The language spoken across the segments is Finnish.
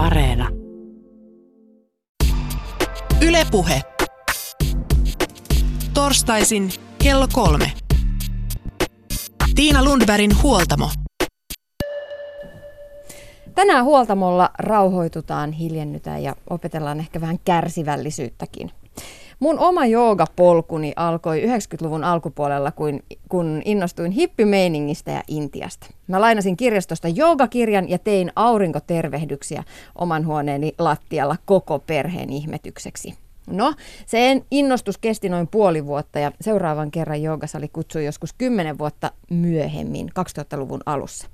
Areena. Ylepuhe. Torstaisin kello kolme. Tiina Lundbergin huoltamo. Tänään huoltamolla rauhoitutaan, hiljennytään ja opetellaan ehkä vähän kärsivällisyyttäkin. Mun oma joogapolkuni alkoi 90-luvun alkupuolella, kun, kun innostuin hippimeiningistä ja Intiasta. Mä lainasin kirjastosta joogakirjan ja tein aurinkotervehdyksiä oman huoneeni lattialla koko perheen ihmetykseksi. No, sen innostus kesti noin puoli vuotta ja seuraavan kerran joogasali kutsui joskus kymmenen vuotta myöhemmin, 2000-luvun alussa.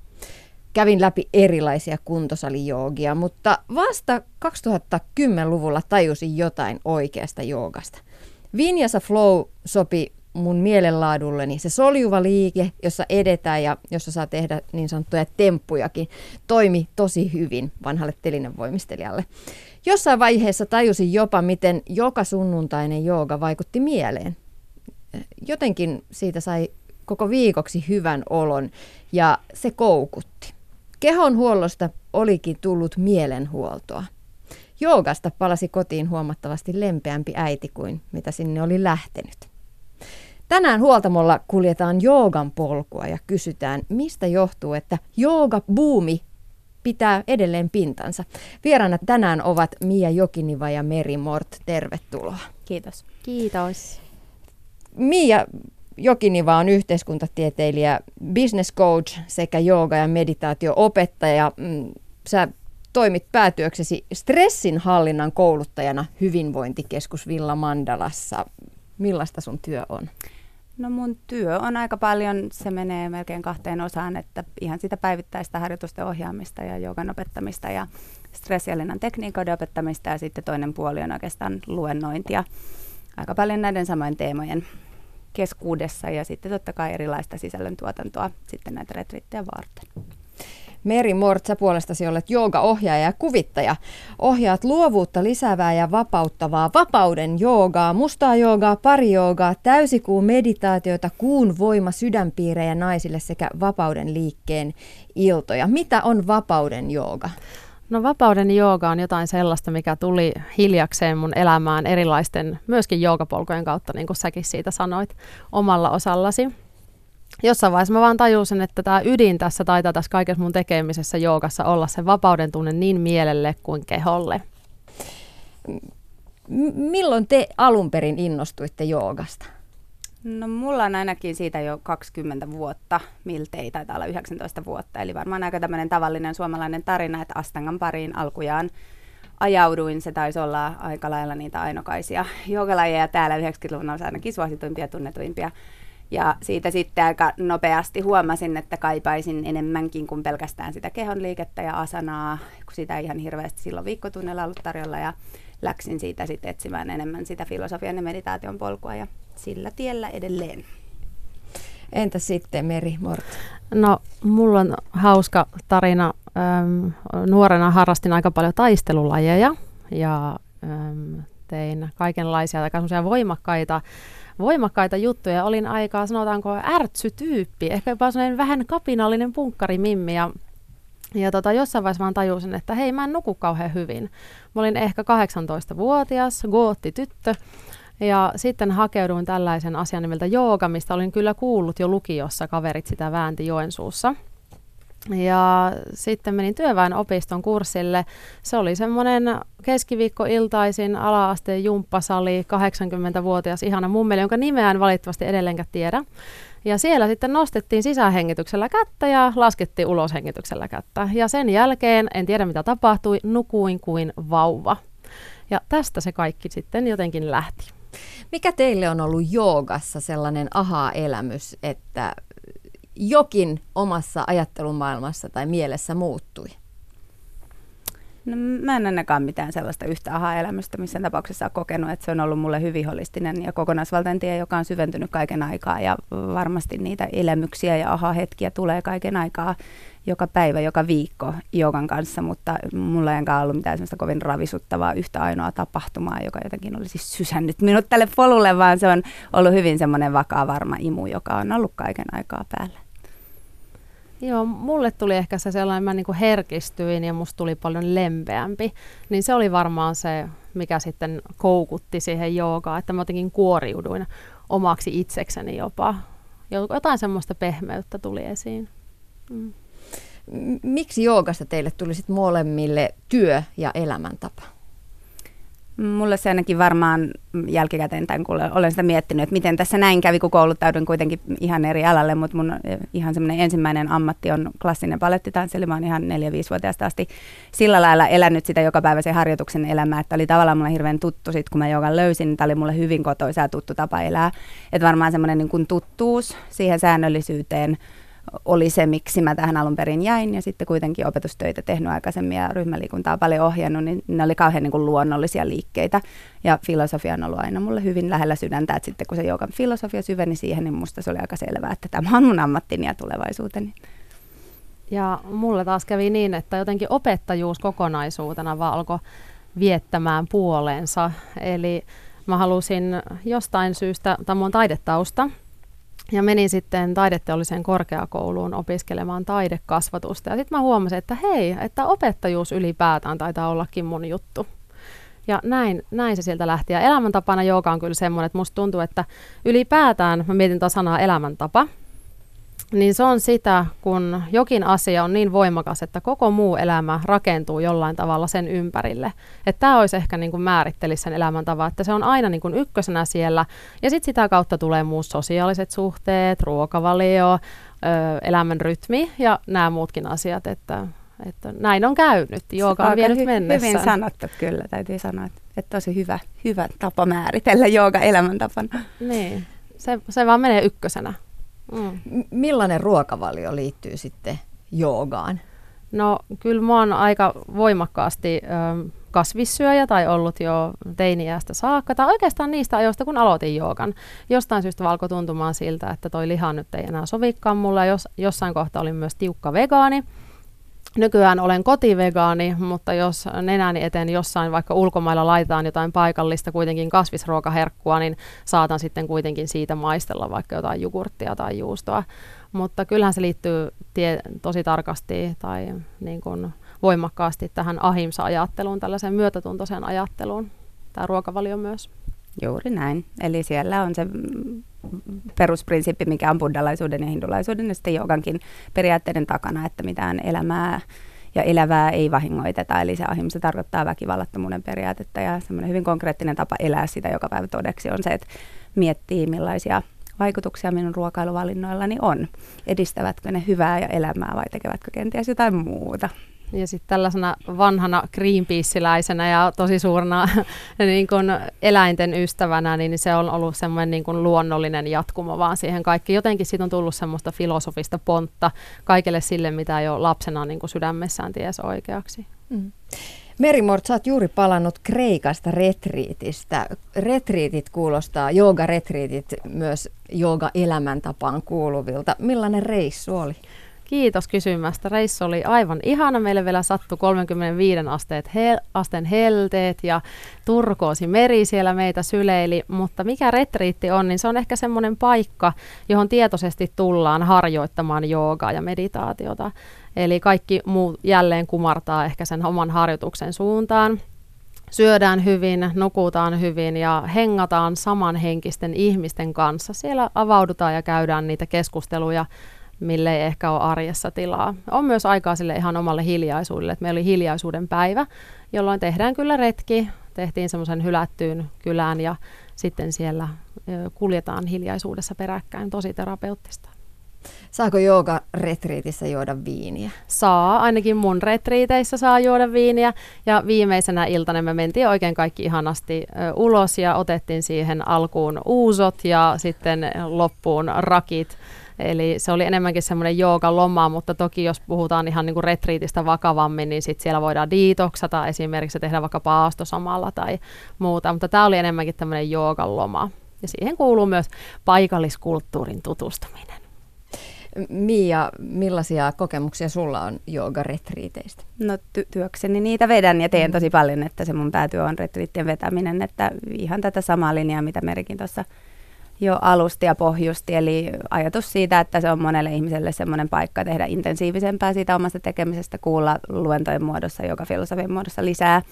Kävin läpi erilaisia kuntosalijoogia, mutta vasta 2010-luvulla tajusin jotain oikeasta joogasta. Vinyasa Flow sopi mun mielenlaadulleni. Se soljuva liike, jossa edetään ja jossa saa tehdä niin sanottuja temppujakin, toimi tosi hyvin vanhalle telinevoimistelijalle. Jossain vaiheessa tajusin jopa, miten joka sunnuntainen jooga vaikutti mieleen. Jotenkin siitä sai koko viikoksi hyvän olon ja se koukutti. Kehon huollosta olikin tullut mielenhuoltoa. Joogasta palasi kotiin huomattavasti lempeämpi äiti kuin mitä sinne oli lähtenyt. Tänään huoltamolla kuljetaan joogan polkua ja kysytään, mistä johtuu, että jooga buumi pitää edelleen pintansa. Vieraana tänään ovat Mia Jokiniva ja Meri Mort. Tervetuloa. Kiitos. Kiitos. Mia Jokiniva on yhteiskuntatieteilijä, business coach sekä jooga- ja meditaatio-opettaja. Mm, sä toimit päätyöksesi stressinhallinnan kouluttajana hyvinvointikeskus Villa Mandalassa. Millaista sun työ on? No mun työ on aika paljon, se menee melkein kahteen osaan, että ihan sitä päivittäistä harjoitusten ohjaamista ja joogan opettamista ja stressialinnan tekniikoiden opettamista ja sitten toinen puoli on oikeastaan luennointia. Aika paljon näiden samojen teemojen keskuudessa ja sitten totta kai erilaista sisällöntuotantoa sitten näitä retriittejä varten. Meri Mort, sä puolestasi olet jooga-ohjaaja ja kuvittaja. Ohjaat luovuutta lisäävää ja vapauttavaa vapauden joogaa, mustaa joogaa, parijoogaa, täysikuun meditaatiota, kuun voima sydänpiirejä naisille sekä vapauden liikkeen iltoja. Mitä on vapauden jooga? No vapauden jooga on jotain sellaista, mikä tuli hiljakseen mun elämään erilaisten myöskin joogapolkujen kautta, niin kuin säkin siitä sanoit omalla osallasi. Jossain vaiheessa mä vaan tajusin, että tämä ydin tässä taitaa tässä kaikessa mun tekemisessä joogassa olla se vapauden tunne niin mielelle kuin keholle. M- milloin te alun perin innostuitte joogasta? No mulla on ainakin siitä jo 20 vuotta, miltei taitaa olla 19 vuotta. Eli varmaan aika tämmöinen tavallinen suomalainen tarina, että Astangan pariin alkujaan ajauduin. Se taisi olla aika lailla niitä ainokaisia joogalajeja täällä 90-luvun alussa ainakin suosituimpia, tunnetuimpia. Ja siitä sitten aika nopeasti huomasin, että kaipaisin enemmänkin kuin pelkästään sitä kehon liikettä ja asanaa, kun sitä ei ihan hirveästi silloin viikkotunnella ollut tarjolla. Ja läksin siitä sitten etsimään enemmän sitä filosofian ja meditaation polkua ja sillä tiellä edelleen. Entä sitten Meri Mort? No, mulla on hauska tarina. Öm, nuorena harrastin aika paljon taistelulajeja ja öm, tein kaikenlaisia aika voimakkaita voimakkaita juttuja. Olin aika, sanotaanko, ärtsytyyppi, ehkä jopa vähän kapinallinen punkkarimimmi ja ja tota, jossain vaiheessa vaan tajusin, että hei, mä en nuku kauhean hyvin. Mä olin ehkä 18-vuotias, gootti-tyttö, ja sitten hakeuduin tällaisen asian nimeltä jooga, mistä olin kyllä kuullut jo lukiossa, kaverit sitä väänti Joensuussa. Ja sitten menin työväenopiston kurssille. Se oli semmoinen keskiviikkoiltaisin ala-asteen jumppasali, 80-vuotias ihana mummeli, jonka nimeä en valitettavasti edelleenkään tiedä. Ja siellä sitten nostettiin sisähengityksellä kättä ja laskettiin uloshengityksellä kättä. Ja sen jälkeen, en tiedä mitä tapahtui, nukuin kuin vauva. Ja tästä se kaikki sitten jotenkin lähti. Mikä teille on ollut joogassa sellainen aha-elämys, että jokin omassa ajattelumaailmassa tai mielessä muuttui? No, mä en ainakaan mitään sellaista yhtä aha-elämystä missään tapauksessa ole kokenut, että se on ollut mulle hyvin holistinen ja kokonaisvaltainen tie, joka on syventynyt kaiken aikaa ja varmasti niitä elämyksiä ja aha-hetkiä tulee kaiken aikaa joka päivä, joka viikko jogan kanssa, mutta mulla ei enää ollut mitään sellaista kovin ravisuttavaa yhtä ainoa tapahtumaa, joka jotenkin olisi sysännyt minut tälle polulle, vaan se on ollut hyvin semmoinen vakaa varma imu, joka on ollut kaiken aikaa päällä. Joo, mulle tuli ehkä se sellainen, mä niin herkistyin ja musta tuli paljon lempeämpi. Niin se oli varmaan se, mikä sitten koukutti siihen joogaan, että mä jotenkin kuoriuduin omaksi itsekseni jopa. Jotain semmoista pehmeyttä tuli esiin. Mm. Miksi joogasta teille tuli sitten molemmille työ ja elämäntapa? Mulle se ainakin varmaan jälkikäteen, tämän, kun olen sitä miettinyt, että miten tässä näin kävi, kun kouluttaudun kuitenkin ihan eri alalle, mutta mun ihan semmoinen ensimmäinen ammatti on klassinen palettitanssi, eli mä oon ihan 4-5-vuotiaasta asti sillä lailla elänyt sitä joka päivä harjoituksen elämää, että oli tavallaan mulle hirveän tuttu sit, kun mä jogan löysin, niin tämä oli mulle hyvin kotoisa ja tuttu tapa elää, että varmaan semmoinen niin tuttuus siihen säännöllisyyteen, oli se, miksi mä tähän alun perin jäin. Ja sitten kuitenkin opetustöitä tehnyt aikaisemmin ja ryhmäliikuntaa paljon ohjannut, niin ne oli kauhean niin kuin luonnollisia liikkeitä. Ja filosofia on ollut aina mulle hyvin lähellä sydäntä, että sitten kun se joukan filosofia syveni siihen, niin musta se oli aika selvää, että tämä on mun ammattini ja tulevaisuuteni. Ja mulle taas kävi niin, että jotenkin opettajuus kokonaisuutena vaan alkoi viettämään puoleensa. Eli mä halusin jostain syystä, tämä on taidetausta, ja menin sitten taideteolliseen korkeakouluun opiskelemaan taidekasvatusta. Ja sitten mä huomasin, että hei, että opettajuus ylipäätään taitaa ollakin mun juttu. Ja näin, näin se sieltä lähti. Ja elämäntapana joka on kyllä semmoinen, että musta tuntuu, että ylipäätään, mä mietin tuota sanaa elämäntapa, niin se on sitä, kun jokin asia on niin voimakas, että koko muu elämä rakentuu jollain tavalla sen ympärille. Että tämä olisi ehkä niin kuin määrittelisi sen elämäntavan, että se on aina niin kuin ykkösenä siellä. Ja sitten sitä kautta tulee muut sosiaaliset suhteet, ruokavalio, ö, elämän rytmi ja nämä muutkin asiat, että, että näin on käynyt. Joka on vienyt hy- mennessä. Hyvin sanottu kyllä, täytyy sanoa, että, että tosi hyvä, hyvä tapa määritellä jooga elämäntapana. Niin, se, se vaan menee ykkösenä. Mm. Millainen ruokavalio liittyy sitten joogaan? No kyllä mä oon aika voimakkaasti ö, kasvissyöjä tai ollut jo teiniästä saakka, tai oikeastaan niistä ajoista, kun aloitin joogan. Jostain syystä alkoi tuntumaan siltä, että toi liha nyt ei enää sovikaan mulla. Jos, jossain kohtaa olin myös tiukka vegaani. Nykyään olen kotivegaani, mutta jos nenäni eteen jossain vaikka ulkomailla laitetaan jotain paikallista kuitenkin kasvisruokaherkkua, niin saatan sitten kuitenkin siitä maistella vaikka jotain jogurttia tai juustoa. Mutta kyllähän se liittyy tie, tosi tarkasti tai niin kuin voimakkaasti tähän ahimsa-ajatteluun, tällaiseen myötätuntoiseen ajatteluun, tämä ruokavalio myös. Juuri näin. Eli siellä on se perusprinsiippi, mikä on buddhalaisuuden ja hindulaisuuden ja sitten jogankin periaatteiden takana, että mitään elämää ja elävää ei vahingoiteta. Eli se ahimsa tarkoittaa väkivallattomuuden periaatetta ja semmoinen hyvin konkreettinen tapa elää sitä joka päivä todeksi on se, että miettii millaisia vaikutuksia minun ruokailuvalinnoillani on. Edistävätkö ne hyvää ja elämää vai tekevätkö kenties jotain muuta? Ja sitten tällaisena vanhana Greenpeace-läisenä ja tosi suurena niin kun eläinten ystävänä, niin se on ollut semmoinen niin kun luonnollinen jatkumo vaan siihen kaikki. Jotenkin siitä on tullut semmoista filosofista pontta kaikille sille, mitä jo lapsena niin kun sydämessään ties oikeaksi. Mm. Merimort, sä oot juuri palannut Kreikasta retriitistä. Retriitit kuulostaa, jooga-retriitit myös jooga-elämäntapaan kuuluvilta. Millainen reissu oli? Kiitos kysymästä. Reissu oli aivan ihana. Meille vielä sattui 35 asteet hel- asteen helteet ja turkoosi meri siellä meitä syleili. Mutta mikä retriitti on, niin se on ehkä semmoinen paikka, johon tietoisesti tullaan harjoittamaan joogaa ja meditaatiota. Eli kaikki muu jälleen kumartaa ehkä sen oman harjoituksen suuntaan syödään hyvin, nukutaan hyvin ja hengataan samanhenkisten ihmisten kanssa. Siellä avaudutaan ja käydään niitä keskusteluja mille ei ehkä ole arjessa tilaa. On myös aikaa sille ihan omalle hiljaisuudelle, että meillä oli hiljaisuuden päivä, jolloin tehdään kyllä retki, tehtiin semmoisen hylättyyn kylään ja sitten siellä kuljetaan hiljaisuudessa peräkkäin, tosi terapeuttista. Saako jooga retriitissä juoda viiniä? Saa, ainakin mun retriiteissä saa juoda viiniä. Ja viimeisenä iltana me mentiin oikein kaikki ihanasti ulos ja otettiin siihen alkuun uusot ja sitten loppuun rakit Eli se oli enemmänkin semmoinen loma, mutta toki jos puhutaan ihan niin kuin retriitistä vakavammin, niin sit siellä voidaan diitoksata esimerkiksi tehdä vaikka paasto samalla tai muuta. Mutta tämä oli enemmänkin tämmöinen loma. Ja siihen kuuluu myös paikalliskulttuurin tutustuminen. Mia, millaisia kokemuksia sulla on joogaretriiteistä? No ty- työkseni niitä vedän ja teen mm. tosi paljon, että se mun päätyö on retriittien vetäminen, että ihan tätä samaa linjaa, mitä Merikin tuossa jo alusti ja pohjusti, eli ajatus siitä, että se on monelle ihmiselle semmoinen paikka tehdä intensiivisempää siitä omasta tekemisestä, kuulla luentojen muodossa, joka filosofian muodossa lisää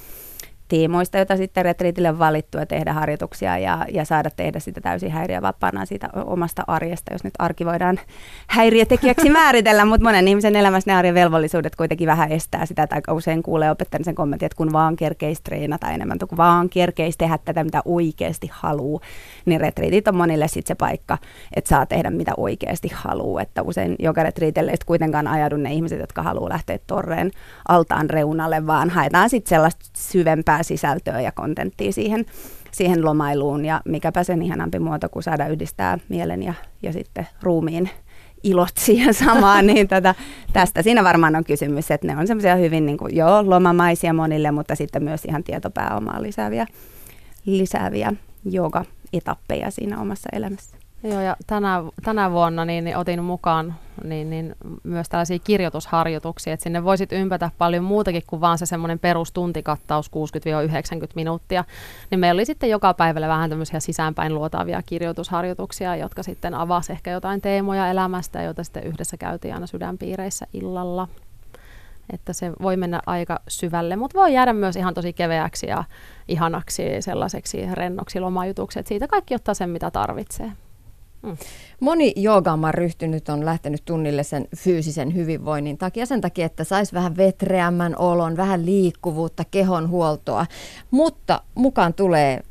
tiimoista, joita sitten retriitille on valittu ja tehdä harjoituksia ja, ja saada tehdä sitä täysin häiriövapaana siitä omasta arjesta, jos nyt arki voidaan häiriötekijäksi määritellä, mutta monen ihmisen elämässä ne arjen velvollisuudet kuitenkin vähän estää sitä, tai usein kuulee opettajan sen kommentin, että kun vaan kerkeisi treenata enemmän, kun vaan kerkeisi tehdä tätä, mitä oikeasti haluaa, niin retriitit on monille sitten se paikka, että saa tehdä mitä oikeasti haluaa, että usein joka retriitille ei kuitenkaan ajaudu ne ihmiset, jotka haluaa lähteä torreen altaan reunalle, vaan haetaan sitten sellaista syvempää sisältöä ja kontenttia siihen, siihen lomailuun ja mikäpä sen ihanampi muoto kuin saada yhdistää mielen ja, ja sitten ruumiin ilot siihen samaan, niin tätä, tästä siinä varmaan on kysymys, että ne on semmoisia hyvin niin kuin, joo, lomamaisia monille, mutta sitten myös ihan tietopääomaa lisääviä, lisääviä etappeja siinä omassa elämässä. Joo, ja tänä, tänä vuonna niin, niin otin mukaan niin, niin myös tällaisia kirjoitusharjoituksia, että sinne voisit ympätä paljon muutakin kuin vaan se semmoinen perustuntikattaus 60-90 minuuttia. Niin meillä oli sitten joka päivällä vähän tämmöisiä sisäänpäin luotaavia kirjoitusharjoituksia, jotka sitten avasi ehkä jotain teemoja elämästä, joita sitten yhdessä käytiin aina sydänpiireissä illalla. Että se voi mennä aika syvälle, mutta voi jäädä myös ihan tosi keveäksi ja ihanaksi sellaiseksi rennoksi lomajutuksi, että siitä kaikki ottaa sen, mitä tarvitsee. Moni joogaamaan ryhtynyt on lähtenyt tunnille sen fyysisen hyvinvoinnin takia, sen takia, että saisi vähän vetreämmän olon, vähän liikkuvuutta, kehon huoltoa, mutta mukaan tulee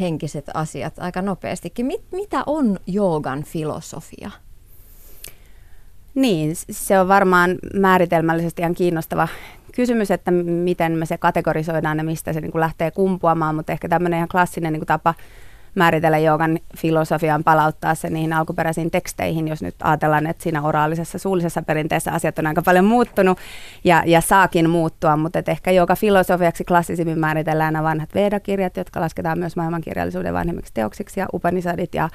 henkiset asiat aika nopeastikin. Mit, mitä on joogan filosofia? Niin, se on varmaan määritelmällisesti ihan kiinnostava kysymys, että miten me se kategorisoidaan ja mistä se niin kuin lähtee kumpuamaan, mutta ehkä tämmöinen ihan klassinen niin kuin tapa määritellä joogan filosofian, palauttaa se niihin alkuperäisiin teksteihin, jos nyt ajatellaan, että siinä oraalisessa suullisessa perinteessä asiat on aika paljon muuttunut ja, ja saakin muuttua, mutta et ehkä joka filosofiaksi klassisimmin määritellään nämä vanhat Veda-kirjat, jotka lasketaan myös maailmankirjallisuuden vanhemmiksi teoksiksi ja Upanisadit ja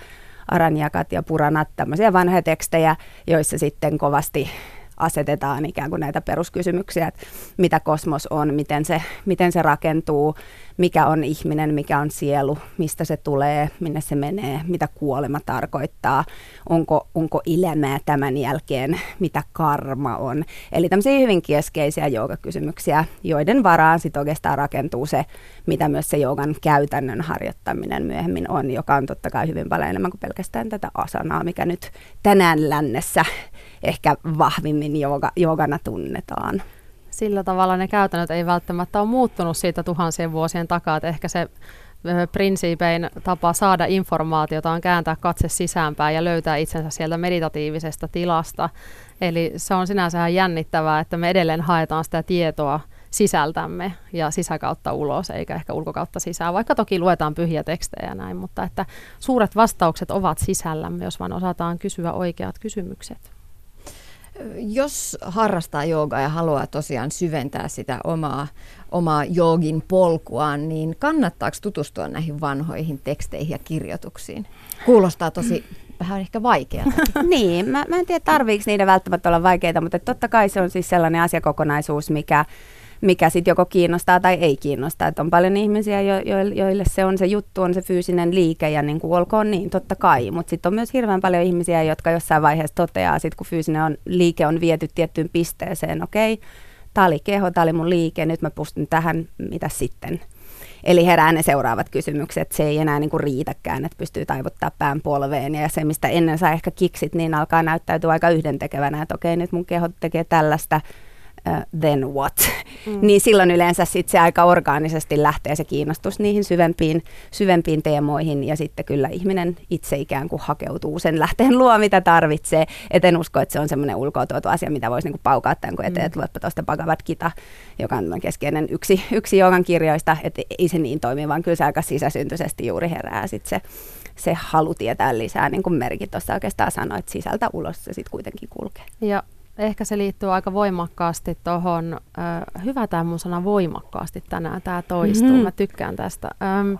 Aranjakat ja Puranat, tämmöisiä vanhoja tekstejä, joissa sitten kovasti asetetaan ikään kuin näitä peruskysymyksiä, että mitä kosmos on, miten se, miten se rakentuu, mikä on ihminen, mikä on sielu, mistä se tulee, minne se menee, mitä kuolema tarkoittaa, onko, onko elämää tämän jälkeen, mitä karma on. Eli tämmöisiä hyvin keskeisiä joogakysymyksiä, joiden varaan sitten oikeastaan rakentuu se, mitä myös se joogan käytännön harjoittaminen myöhemmin on, joka on totta kai hyvin paljon enemmän kuin pelkästään tätä asanaa, mikä nyt tänään lännessä ehkä vahvimmin jooga, joogana tunnetaan sillä tavalla ne käytännöt ei välttämättä ole muuttunut siitä tuhansien vuosien takaa, että ehkä se prinsiipein tapa saada informaatiota on kääntää katse sisäänpäin ja löytää itsensä sieltä meditatiivisesta tilasta. Eli se on sinänsä ihan jännittävää, että me edelleen haetaan sitä tietoa sisältämme ja sisäkautta ulos, eikä ehkä ulkokautta sisään, vaikka toki luetaan pyhiä tekstejä ja näin, mutta että suuret vastaukset ovat sisällämme, jos vain osataan kysyä oikeat kysymykset. Jos harrastaa joogaa ja haluaa tosiaan syventää sitä omaa, omaa joogin polkuaan, niin kannattaako tutustua näihin vanhoihin teksteihin ja kirjoituksiin? Kuulostaa tosi vähän ehkä vaikeaa. niin, mä, mä en tiedä tarviiko niitä välttämättä olla vaikeita, mutta totta kai se on siis sellainen asiakokonaisuus, mikä mikä sitten joko kiinnostaa tai ei kiinnosta. Et on paljon ihmisiä, jo, jo, joille se on se juttu, on se fyysinen liike ja niin kuin olkoon niin, totta kai. Mutta sitten on myös hirveän paljon ihmisiä, jotka jossain vaiheessa toteaa, sit kun fyysinen on, liike on viety tiettyyn pisteeseen, okei, okay, tämä oli keho, tämä oli mun liike, nyt mä pystyn tähän, mitä sitten? Eli herää ne seuraavat kysymykset, se ei enää niin kuin riitäkään, että pystyy taivuttaa pään polveen ja se, mistä ennen sai ehkä kiksit, niin alkaa näyttäytyä aika yhdentekevänä, että okei, nyt mun keho tekee tällaista, uh, then what? Mm. niin silloin yleensä sit se aika orgaanisesti lähtee se kiinnostus niihin syvempiin, syvempiin teemoihin ja sitten kyllä ihminen itse ikään kuin hakeutuu sen lähteen luo, mitä tarvitsee. Et en usko, että se on semmoinen ulkoa tuotu asia, mitä voisi niinku paukaa tämän kuin eteen, mm. että luepa tuosta Bhagavad Gita, joka on keskeinen yksi, yksi joogan kirjoista, että ei se niin toimi, vaan kyllä se aika sisäsyntyisesti juuri herää sitten se se halu tietää lisää, niin kuin merkit tuossa oikeastaan sanoi, että sisältä ulos se sitten kuitenkin kulkee. Ja Ehkä se liittyy aika voimakkaasti tuohon, äh, hyvä tämä mun sana voimakkaasti tänään, tämä toistuu, mm-hmm. mä tykkään tästä, ähm,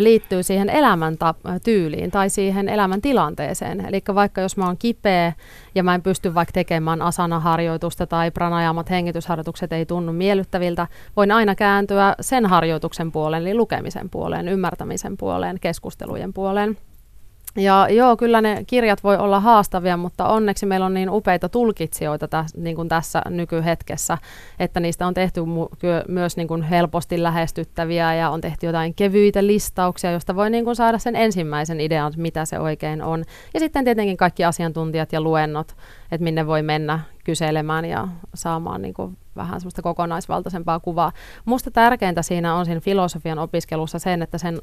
liittyy siihen elämäntyyliin tai siihen elämäntilanteeseen. Eli vaikka jos mä oon kipeä ja mä en pysty vaikka tekemään asanaharjoitusta tai pranajamat hengitysharjoitukset ei tunnu miellyttäviltä, voin aina kääntyä sen harjoituksen puoleen, eli lukemisen puoleen, ymmärtämisen puoleen, keskustelujen puoleen. Ja joo, kyllä ne kirjat voi olla haastavia, mutta onneksi meillä on niin upeita tulkitsijoita täs, niin kuin tässä nykyhetkessä, että niistä on tehty mu- myös niin kuin helposti lähestyttäviä ja on tehty jotain kevyitä listauksia, josta voi niin kuin saada sen ensimmäisen idean, mitä se oikein on. Ja sitten tietenkin kaikki asiantuntijat ja luennot, että minne voi mennä kyselemään ja saamaan niin kuin vähän semmoista kokonaisvaltaisempaa kuvaa. Musta tärkeintä siinä on siinä filosofian opiskelussa sen, että sen,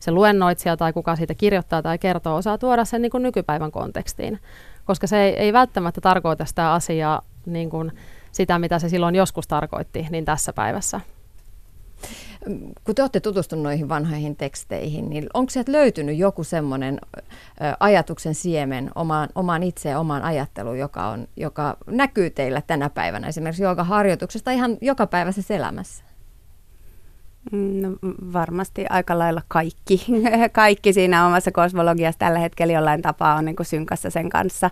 se luennoitsija tai kuka siitä kirjoittaa tai kertoo osaa tuoda sen niin kuin nykypäivän kontekstiin. Koska se ei, ei välttämättä tarkoita sitä asiaa niin kuin sitä, mitä se silloin joskus tarkoitti, niin tässä päivässä kun te olette tutustuneet noihin vanhoihin teksteihin, niin onko sieltä löytynyt joku semmoinen ajatuksen siemen omaan, omaan itseään, omaan ajatteluun, joka, on, joka näkyy teillä tänä päivänä esimerkiksi joka harjoituksesta ihan joka päivässä elämässä? Mm, no, varmasti aika lailla kaikki. kaikki siinä omassa kosmologiassa tällä hetkellä jollain tapaa on niin synkassa sen kanssa,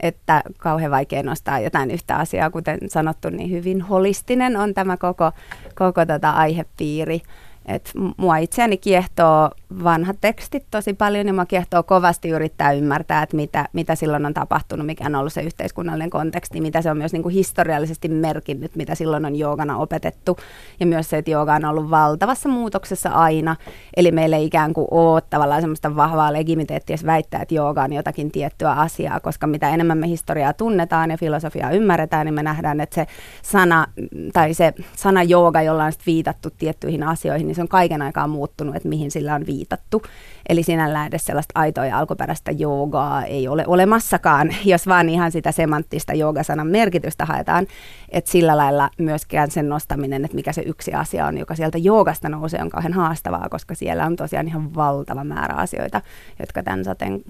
että kauhean vaikea nostaa jotain yhtä asiaa, kuten sanottu, niin hyvin holistinen on tämä koko, koko tota aihepiiri. Et mua itseäni kiehtoo vanhat tekstit tosi paljon ja mua kiehtoo kovasti yrittää ymmärtää, että mitä, mitä silloin on tapahtunut, mikä on ollut se yhteiskunnallinen konteksti, mitä se on myös niin kuin historiallisesti merkinnyt, mitä silloin on joogana opetettu. Ja myös se, että jooga on ollut valtavassa muutoksessa aina. Eli meillä ei ikään kuin ole tavallaan semmoista vahvaa legimiteettiä väittää, että jooga on jotakin tiettyä asiaa, koska mitä enemmän me historiaa tunnetaan ja filosofiaa ymmärretään, niin me nähdään, että se sana tai se sana jooga, jolla on viitattu tiettyihin asioihin, niin se on kaiken aikaa muuttunut, että mihin sillä on viitattu. Eli sinällään edes sellaista aitoa ja alkuperäistä joogaa ei ole olemassakaan, jos vaan ihan sitä semanttista joogasanan merkitystä haetaan. Että sillä lailla myöskään sen nostaminen, että mikä se yksi asia on, joka sieltä joogasta nousee, on kauhean haastavaa, koska siellä on tosiaan ihan valtava määrä asioita, jotka tämän sateen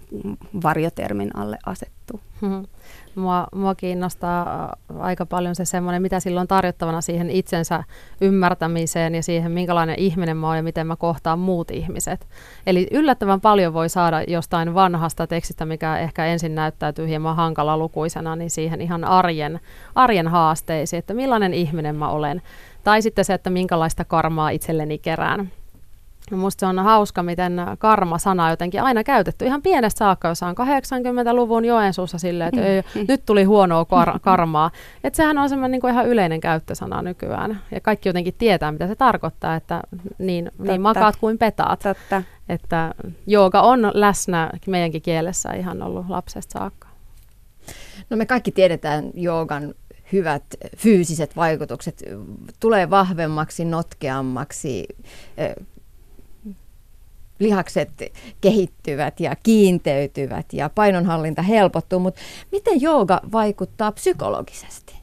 varjotermin alle asettuu. Hmm. Mua, mua kiinnostaa äh, aika paljon se semmoinen, mitä silloin tarjottavana siihen itsensä ymmärtämiseen ja siihen, minkälainen ihminen mä oon ja miten mä kohtaan muut ihmiset. Eli yllättävän paljon voi saada jostain vanhasta tekstistä, mikä ehkä ensin näyttäytyy hieman hankala lukuisena, niin siihen ihan arjen, arjen haasteisiin, että millainen ihminen mä olen. Tai sitten se, että minkälaista karmaa itselleni kerään. Minusta se on hauska, miten karma-sana jotenkin aina käytetty ihan pienestä saakka, jos on 80-luvun Joensuussa silleen, että ei, nyt tuli huonoa kar- karmaa. Että sehän on semmoinen niin ihan yleinen käyttösana nykyään. Ja kaikki jotenkin tietää, mitä se tarkoittaa, että niin, niin makaat kuin petaat. Totta. Että jooga on läsnä meidänkin kielessä ihan ollut lapsesta saakka. No me kaikki tiedetään joogan hyvät fyysiset vaikutukset. Tulee vahvemmaksi, notkeammaksi, lihakset kehittyvät ja kiinteytyvät ja painonhallinta helpottuu, mutta miten jooga vaikuttaa psykologisesti?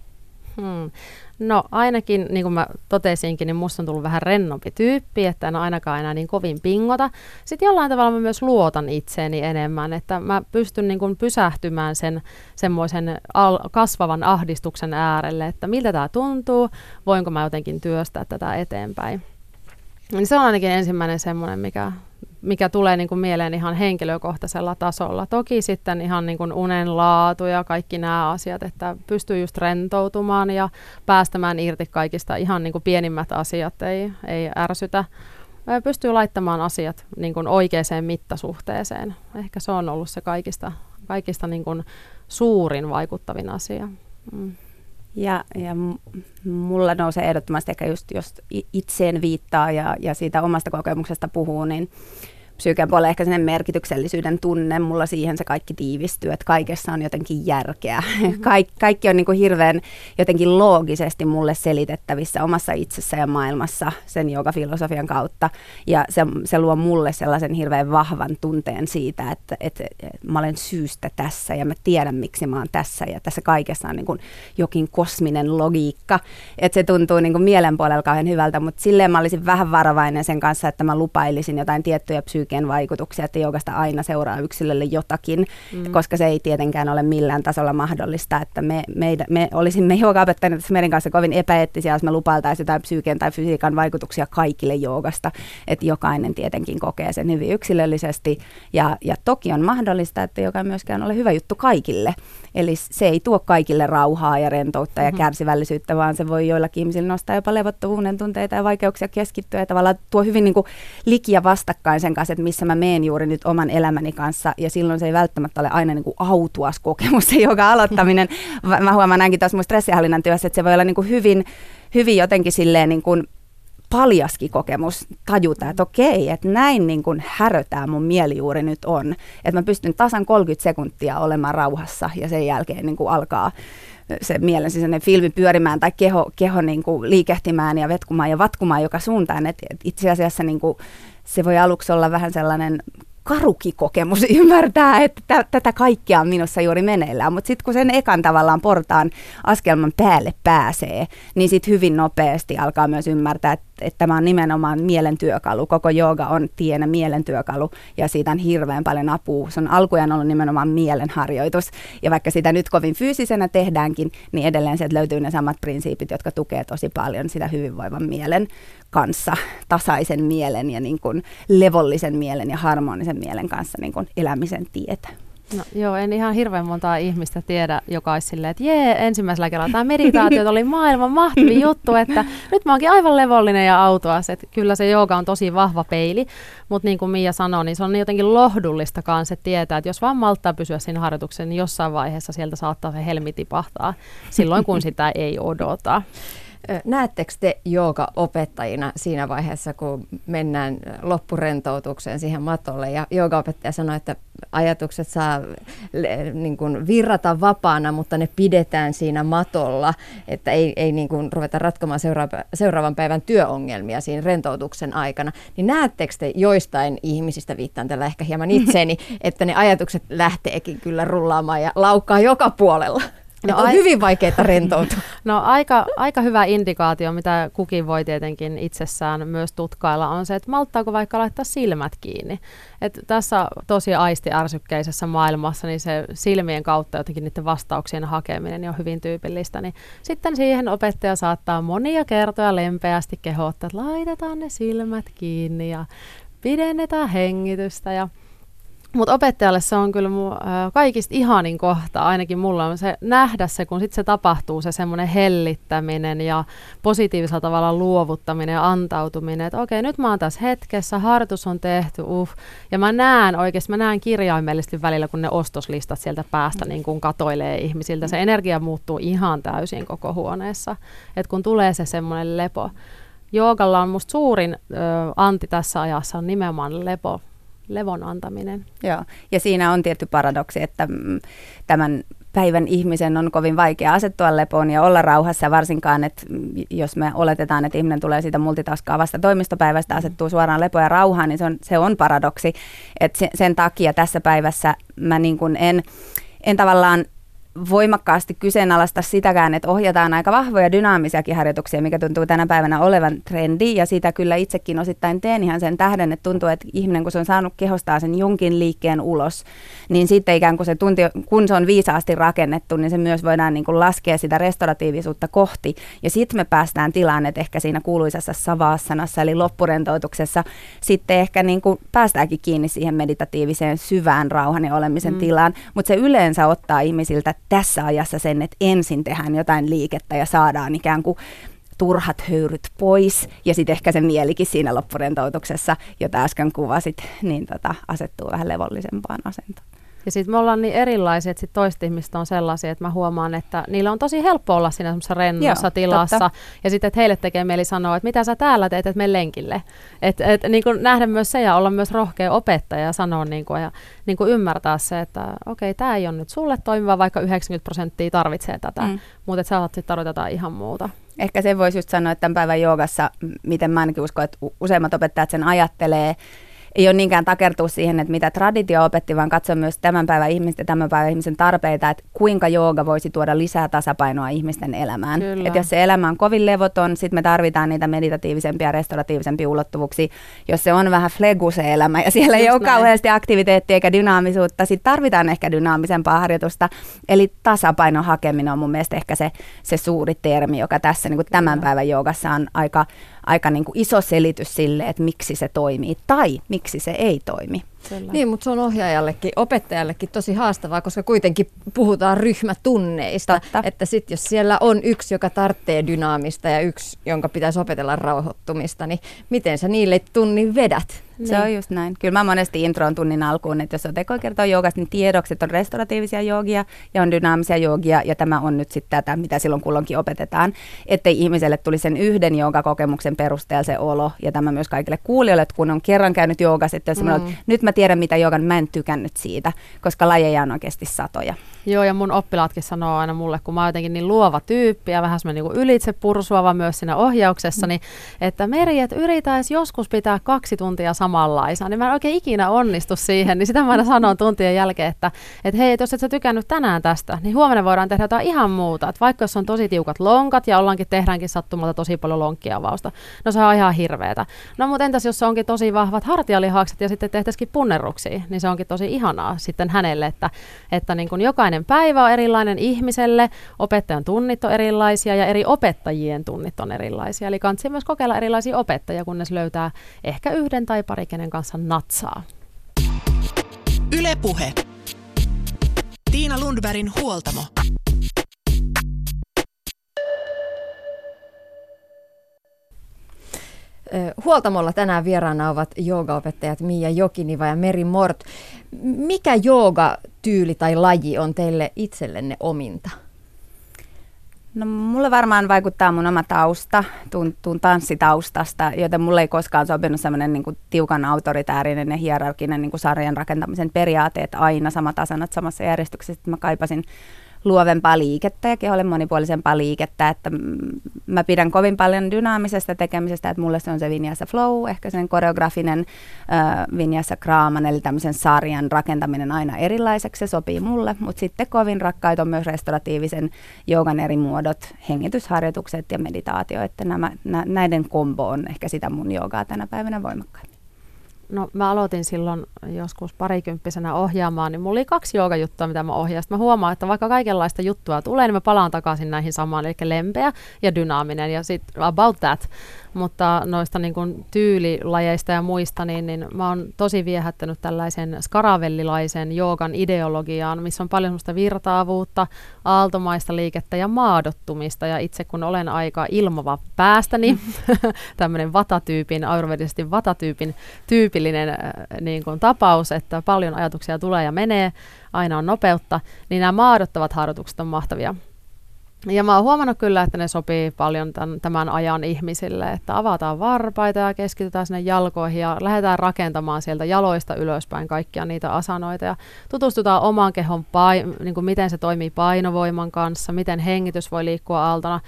Hmm. No ainakin, niin kuin mä totesinkin, niin musta on tullut vähän rennompi tyyppi, että en ainakaan enää niin kovin pingota. Sitten jollain tavalla mä myös luotan itseeni enemmän, että mä pystyn niin kuin pysähtymään sen semmoisen al- kasvavan ahdistuksen äärelle, että miltä tämä tuntuu, voinko mä jotenkin työstää tätä eteenpäin. Niin se on ainakin ensimmäinen semmoinen, mikä mikä tulee niin kuin mieleen ihan henkilökohtaisella tasolla. Toki sitten ihan niin kuin unen laatu ja kaikki nämä asiat, että pystyy just rentoutumaan ja päästämään irti kaikista ihan niin kuin pienimmät asiat, ei, ei ärsytä. Pystyy laittamaan asiat niin kuin oikeaan mittasuhteeseen. Ehkä se on ollut se kaikista, kaikista niin kuin suurin vaikuttavin asia. Mm. Ja, ja mulla nousee ehdottomasti ehkä just, just itseen viittaa ja, ja siitä omasta kokemuksesta puhuu, niin psyyken puolella ehkä sen merkityksellisyyden tunne, mulla siihen se kaikki tiivistyy, että kaikessa on jotenkin järkeä. Mm-hmm. Kaik, kaikki on niin kuin hirveän jotenkin loogisesti mulle selitettävissä omassa itsessä ja maailmassa sen filosofian kautta. Ja se, se luo mulle sellaisen hirveän vahvan tunteen siitä, että, että, että mä olen syystä tässä ja mä tiedän miksi mä oon tässä ja tässä kaikessa on niin kuin jokin kosminen logiikka. Että se tuntuu niin kuin mielen puolella kauhean hyvältä, mutta silleen mä olisin vähän varovainen sen kanssa, että mä lupailisin jotain tiettyjä psyy- psyyken vaikutuksia, että joogasta aina seuraa yksilölle jotakin, mm. koska se ei tietenkään ole millään tasolla mahdollista, että me, me, me olisimme joogaopettajat meidän kanssa kovin epäeettisiä, jos me lupailtaisiin jotain psyyken tai fysiikan vaikutuksia kaikille joogasta, että jokainen tietenkin kokee sen hyvin yksilöllisesti ja, ja toki on mahdollista, että joka myöskään ole hyvä juttu kaikille, eli se ei tuo kaikille rauhaa ja rentoutta ja mm-hmm. kärsivällisyyttä, vaan se voi joillakin ihmisillä nostaa jopa levottomuuden tunteita ja vaikeuksia keskittyä ja tavallaan tuo hyvin niin kuin liki ja vastakkain sen kanssa, että missä mä meen juuri nyt oman elämäni kanssa, ja silloin se ei välttämättä ole aina niin kuin autuas kokemus se joka aloittaminen. mä huomaan näinkin taas mun stressihallinnan työssä, että se voi olla niin kuin hyvin, hyvin jotenkin silleen niin kuin paljaskin kokemus tajuta, että okei, että näin niin kuin härötää mun mieli juuri nyt on. Että mä pystyn tasan 30 sekuntia olemaan rauhassa ja sen jälkeen niin kuin alkaa se mielen sisäinen filmi pyörimään tai keho, keho niin kuin liikehtimään ja vetkumaan ja vatkumaan joka suuntaan. Et itse asiassa niin kuin, se voi aluksi olla vähän sellainen karukikokemus ymmärtää, että t- tätä kaikkea on minussa juuri meneillään. Mutta sitten kun sen ekan tavallaan portaan askelman päälle pääsee, niin sitten hyvin nopeasti alkaa myös ymmärtää, että että tämä on nimenomaan mielen työkalu. Koko jooga on tienä mielen työkalu ja siitä on hirveän paljon apua. Se on alkujaan ollut nimenomaan mielenharjoitus. Ja vaikka sitä nyt kovin fyysisenä tehdäänkin, niin edelleen sieltä löytyy ne samat prinsiipit, jotka tukee tosi paljon sitä hyvinvoivan mielen kanssa, tasaisen mielen ja niin kuin levollisen mielen ja harmonisen mielen kanssa niin kuin elämisen tietä. No, joo, en ihan hirveän montaa ihmistä tiedä, joka olisi silleen, että jee, ensimmäisellä kerralla tämä meditaatio oli maailman mahtavi juttu, että nyt mä oonkin aivan levollinen ja autoas, että kyllä se jooga on tosi vahva peili, mutta niin kuin Mia sanoi, niin se on jotenkin lohdullista kanssa tietää, että jos vaan malttaa pysyä siinä harjoituksessa, niin jossain vaiheessa sieltä saattaa se helmi tipahtaa silloin, kun sitä ei odota. Näettekö te opettajina siinä vaiheessa, kun mennään loppurentoutukseen siihen matolle ja opettaja sanoi, että ajatukset saa niin kuin virrata vapaana, mutta ne pidetään siinä matolla, että ei, ei niin kuin ruveta ratkomaan seuraava, seuraavan päivän työongelmia siinä rentoutuksen aikana. Niin näettekö te joistain ihmisistä, viittaan tällä ehkä hieman itseeni, että ne ajatukset lähteekin kyllä rullaamaan ja laukkaa joka puolella? No, on hyvin vaikeaa rentoutua. No aika, aika hyvä indikaatio, mitä kukin voi tietenkin itsessään myös tutkailla, on se, että malttaako vaikka laittaa silmät kiinni. Et tässä tosi aistiärsykkeisessä maailmassa niin se silmien kautta jotenkin niiden vastauksien hakeminen on hyvin tyypillistä. Niin sitten siihen opettaja saattaa monia kertoja lempeästi kehottaa, että laitetaan ne silmät kiinni ja pidennetään hengitystä ja mutta opettajalle se on kyllä kaikista ihanin kohta, ainakin mulla on se nähdä se, kun sitten se tapahtuu, se semmoinen hellittäminen ja positiivisella tavalla luovuttaminen ja antautuminen, että okei, nyt mä oon tässä hetkessä, harjoitus on tehty, uh, ja mä näen oikeasti, mä näen kirjaimellisesti välillä, kun ne ostoslistat sieltä päästä niin kun katoilee ihmisiltä, se energia muuttuu ihan täysin koko huoneessa, että kun tulee se semmoinen lepo. Joogalla on musta suurin ö, anti tässä ajassa on nimenomaan lepo, levon antaminen. Joo, ja siinä on tietty paradoksi, että mm, tämän päivän ihmisen on kovin vaikea asettua lepoon ja olla rauhassa, varsinkaan, että mm, jos me oletetaan, että ihminen tulee siitä multitaskaavasta toimistopäivästä, asettuu suoraan lepoon ja rauhaan, niin se on, se on paradoksi. että sen takia tässä päivässä mä niin kuin en, en tavallaan voimakkaasti kyseenalaista sitäkään, että ohjataan aika vahvoja dynaamisiakin harjoituksia, mikä tuntuu tänä päivänä olevan trendi, ja sitä kyllä itsekin osittain teen ihan sen tähden, että tuntuu, että ihminen, kun se on saanut kehostaa sen jonkin liikkeen ulos, niin sitten ikään kuin se tunti, kun se on viisaasti rakennettu, niin se myös voidaan niin kuin laskea sitä restauratiivisuutta kohti, ja sitten me päästään tilaan, että ehkä siinä kuuluisessa savassanassa, eli loppurentoutuksessa, sitten ehkä niin kuin päästäänkin kiinni siihen meditatiiviseen syvään rauhan ja olemisen mm. tilaan, mutta se yleensä ottaa ihmisiltä tässä ajassa sen, että ensin tehdään jotain liikettä ja saadaan ikään kuin turhat höyryt pois ja sitten ehkä se mielikin siinä loppurentoutuksessa, jota äsken kuvasit, niin tota, asettuu vähän levollisempaan asentoon. Ja sitten me ollaan niin erilaisia, että sit toiset ihmiset on sellaisia, että mä huomaan, että niillä on tosi helppo olla siinä semmoisessa rennossa Joo, tilassa. Totta. Ja sitten, että heille tekee mieli sanoa, että mitä sä täällä teet, että me lenkille. Että et, niin nähdä myös se ja olla myös rohkea opettaja ja sanoa niin kuin, ja niin ymmärtää se, että okei, okay, tämä ei ole nyt sulle toimiva, vaikka 90 prosenttia tarvitsee tätä, mm. mutta että sä saat sitten tarvita ihan muuta. Ehkä se voisi just sanoa, että tämän päivän joogassa, miten mä ainakin uskon, että useimmat opettajat sen ajattelee, ei ole niinkään takertua siihen, että mitä traditio opetti, vaan katsoa myös tämän päivän ihmisten tämän päivän ihmisen tarpeita, että kuinka jooga voisi tuoda lisää tasapainoa ihmisten elämään. Että jos se elämä on kovin levoton, sitten me tarvitaan niitä meditatiivisempia ja restauratiivisempia ulottuvuuksia. Jos se on vähän flegu se elämä ja siellä Just ei ole näin. kauheasti aktiviteettia eikä dynaamisuutta, sitten tarvitaan ehkä dynaamisempaa harjoitusta. Eli tasapainon hakeminen on mun mielestä ehkä se, se suuri termi, joka tässä niin kuin tämän päivän joogassa on aika aika niin kuin iso selitys sille, että miksi se toimii tai miksi se ei toimi. Kyllä. Niin, mutta se on ohjaajallekin, opettajallekin tosi haastavaa, koska kuitenkin puhutaan ryhmätunneista. Totta. Että sitten jos siellä on yksi, joka tarvitsee dynaamista ja yksi, jonka pitäisi opetella rauhoittumista, niin miten sä niille tunnin vedät? Se on just näin. Kyllä mä monesti introon tunnin alkuun, että jos Oteko kertoo joogasta, niin tiedoksi, että on restauratiivisia joogia ja on dynaamisia joogia ja tämä on nyt sitten tätä, mitä silloin kulloinkin opetetaan, ettei ihmiselle tuli sen yhden joogakokemuksen perusteella se olo ja tämä myös kaikille kuulijoille, että kun on kerran käynyt joogassa, että jos mm. olet, nyt mä tiedän mitä joogan, mä en tykännyt siitä, koska lajeja on oikeasti satoja. Joo, ja mun oppilaatkin sanoo aina mulle, kun mä oon jotenkin niin luova tyyppi ja vähän semmoinen niin ylitse pursuava myös siinä ohjauksessa, mm. niin että Meri, että yritä edes joskus pitää kaksi tuntia samanlaisena, niin mä en oikein ikinä onnistu siihen, niin sitä mä aina sanon tuntien jälkeen, että, että hei, että jos et sä tykännyt tänään tästä, niin huomenna voidaan tehdä jotain ihan muuta, että vaikka jos on tosi tiukat lonkat ja ollaankin tehdäänkin sattumalta tosi paljon lonkkiavausta, no se on ihan hirveetä. No mutta entäs jos onkin tosi vahvat hartialihakset ja sitten tehtäisikin punnerruksia, niin se onkin tosi ihanaa sitten hänelle, että, että niin kuin jokainen päivä on erilainen ihmiselle, opettajan tunnit on erilaisia ja eri opettajien tunnit on erilaisia. Eli kannattaa myös kokeilla erilaisia opettajia, kunnes löytää ehkä yhden tai pari, kenen kanssa natsaa. Ylepuhe. Tiina Lundbergin huoltamo. Huoltamolla tänään vieraana ovat joogaopettajat Mia Jokiniva ja Meri Mort. Mikä joogatyyli tai laji on teille itsellenne ominta? No mulle varmaan vaikuttaa mun oma tausta, tuun, tuun tanssitaustasta, joten mulle ei koskaan sopinut semmoinen niin tiukan autoritäärinen ja hierarkinen niin sarjan rakentamisen periaatteet aina samat asanat samassa järjestyksessä. Mä kaipasin luovempaa liikettä ja keholle monipuolisempaa liikettä, että mä pidän kovin paljon dynaamisesta tekemisestä, että mulle se on se Vinyasa Flow, ehkä sen koreografinen äh, Vinyasa Kraaman, eli tämmöisen sarjan rakentaminen aina erilaiseksi, se sopii mulle, mutta sitten kovin rakkaita on myös restauratiivisen joogan eri muodot, hengitysharjoitukset ja meditaatio, että nämä, nä, näiden kombo on ehkä sitä mun joogaa tänä päivänä voimakkaimmin. No mä aloitin silloin joskus parikymppisenä ohjaamaan, niin mulla oli kaksi joogajuttua, mitä mä ohjaan. Sitten mä huomaan, että vaikka kaikenlaista juttua tulee, niin mä palaan takaisin näihin samaan, eli lempeä ja dynaaminen ja sitten about that mutta noista niin kuin tyylilajeista ja muista, niin, niin mä oon tosi viehättänyt tällaisen skaravellilaisen joogan ideologiaan, missä on paljon semmoista virtaavuutta, aaltomaista liikettä ja maadottumista, ja itse kun olen aika ilmava päästäni, tämmöinen vatatyypin, ayurvedisesti vatatyypin tyypillinen äh, niin kuin tapaus, että paljon ajatuksia tulee ja menee, aina on nopeutta, niin nämä maadottavat harjoitukset on mahtavia. Ja mä oon huomannut kyllä, että ne sopii paljon tämän, tämän ajan ihmisille, että avataan varpaita ja keskitytään sinne jalkoihin ja lähdetään rakentamaan sieltä jaloista ylöspäin kaikkia niitä asanoita ja tutustutaan oman kehon, pain, niin kuin miten se toimii painovoiman kanssa, miten hengitys voi liikkua altana.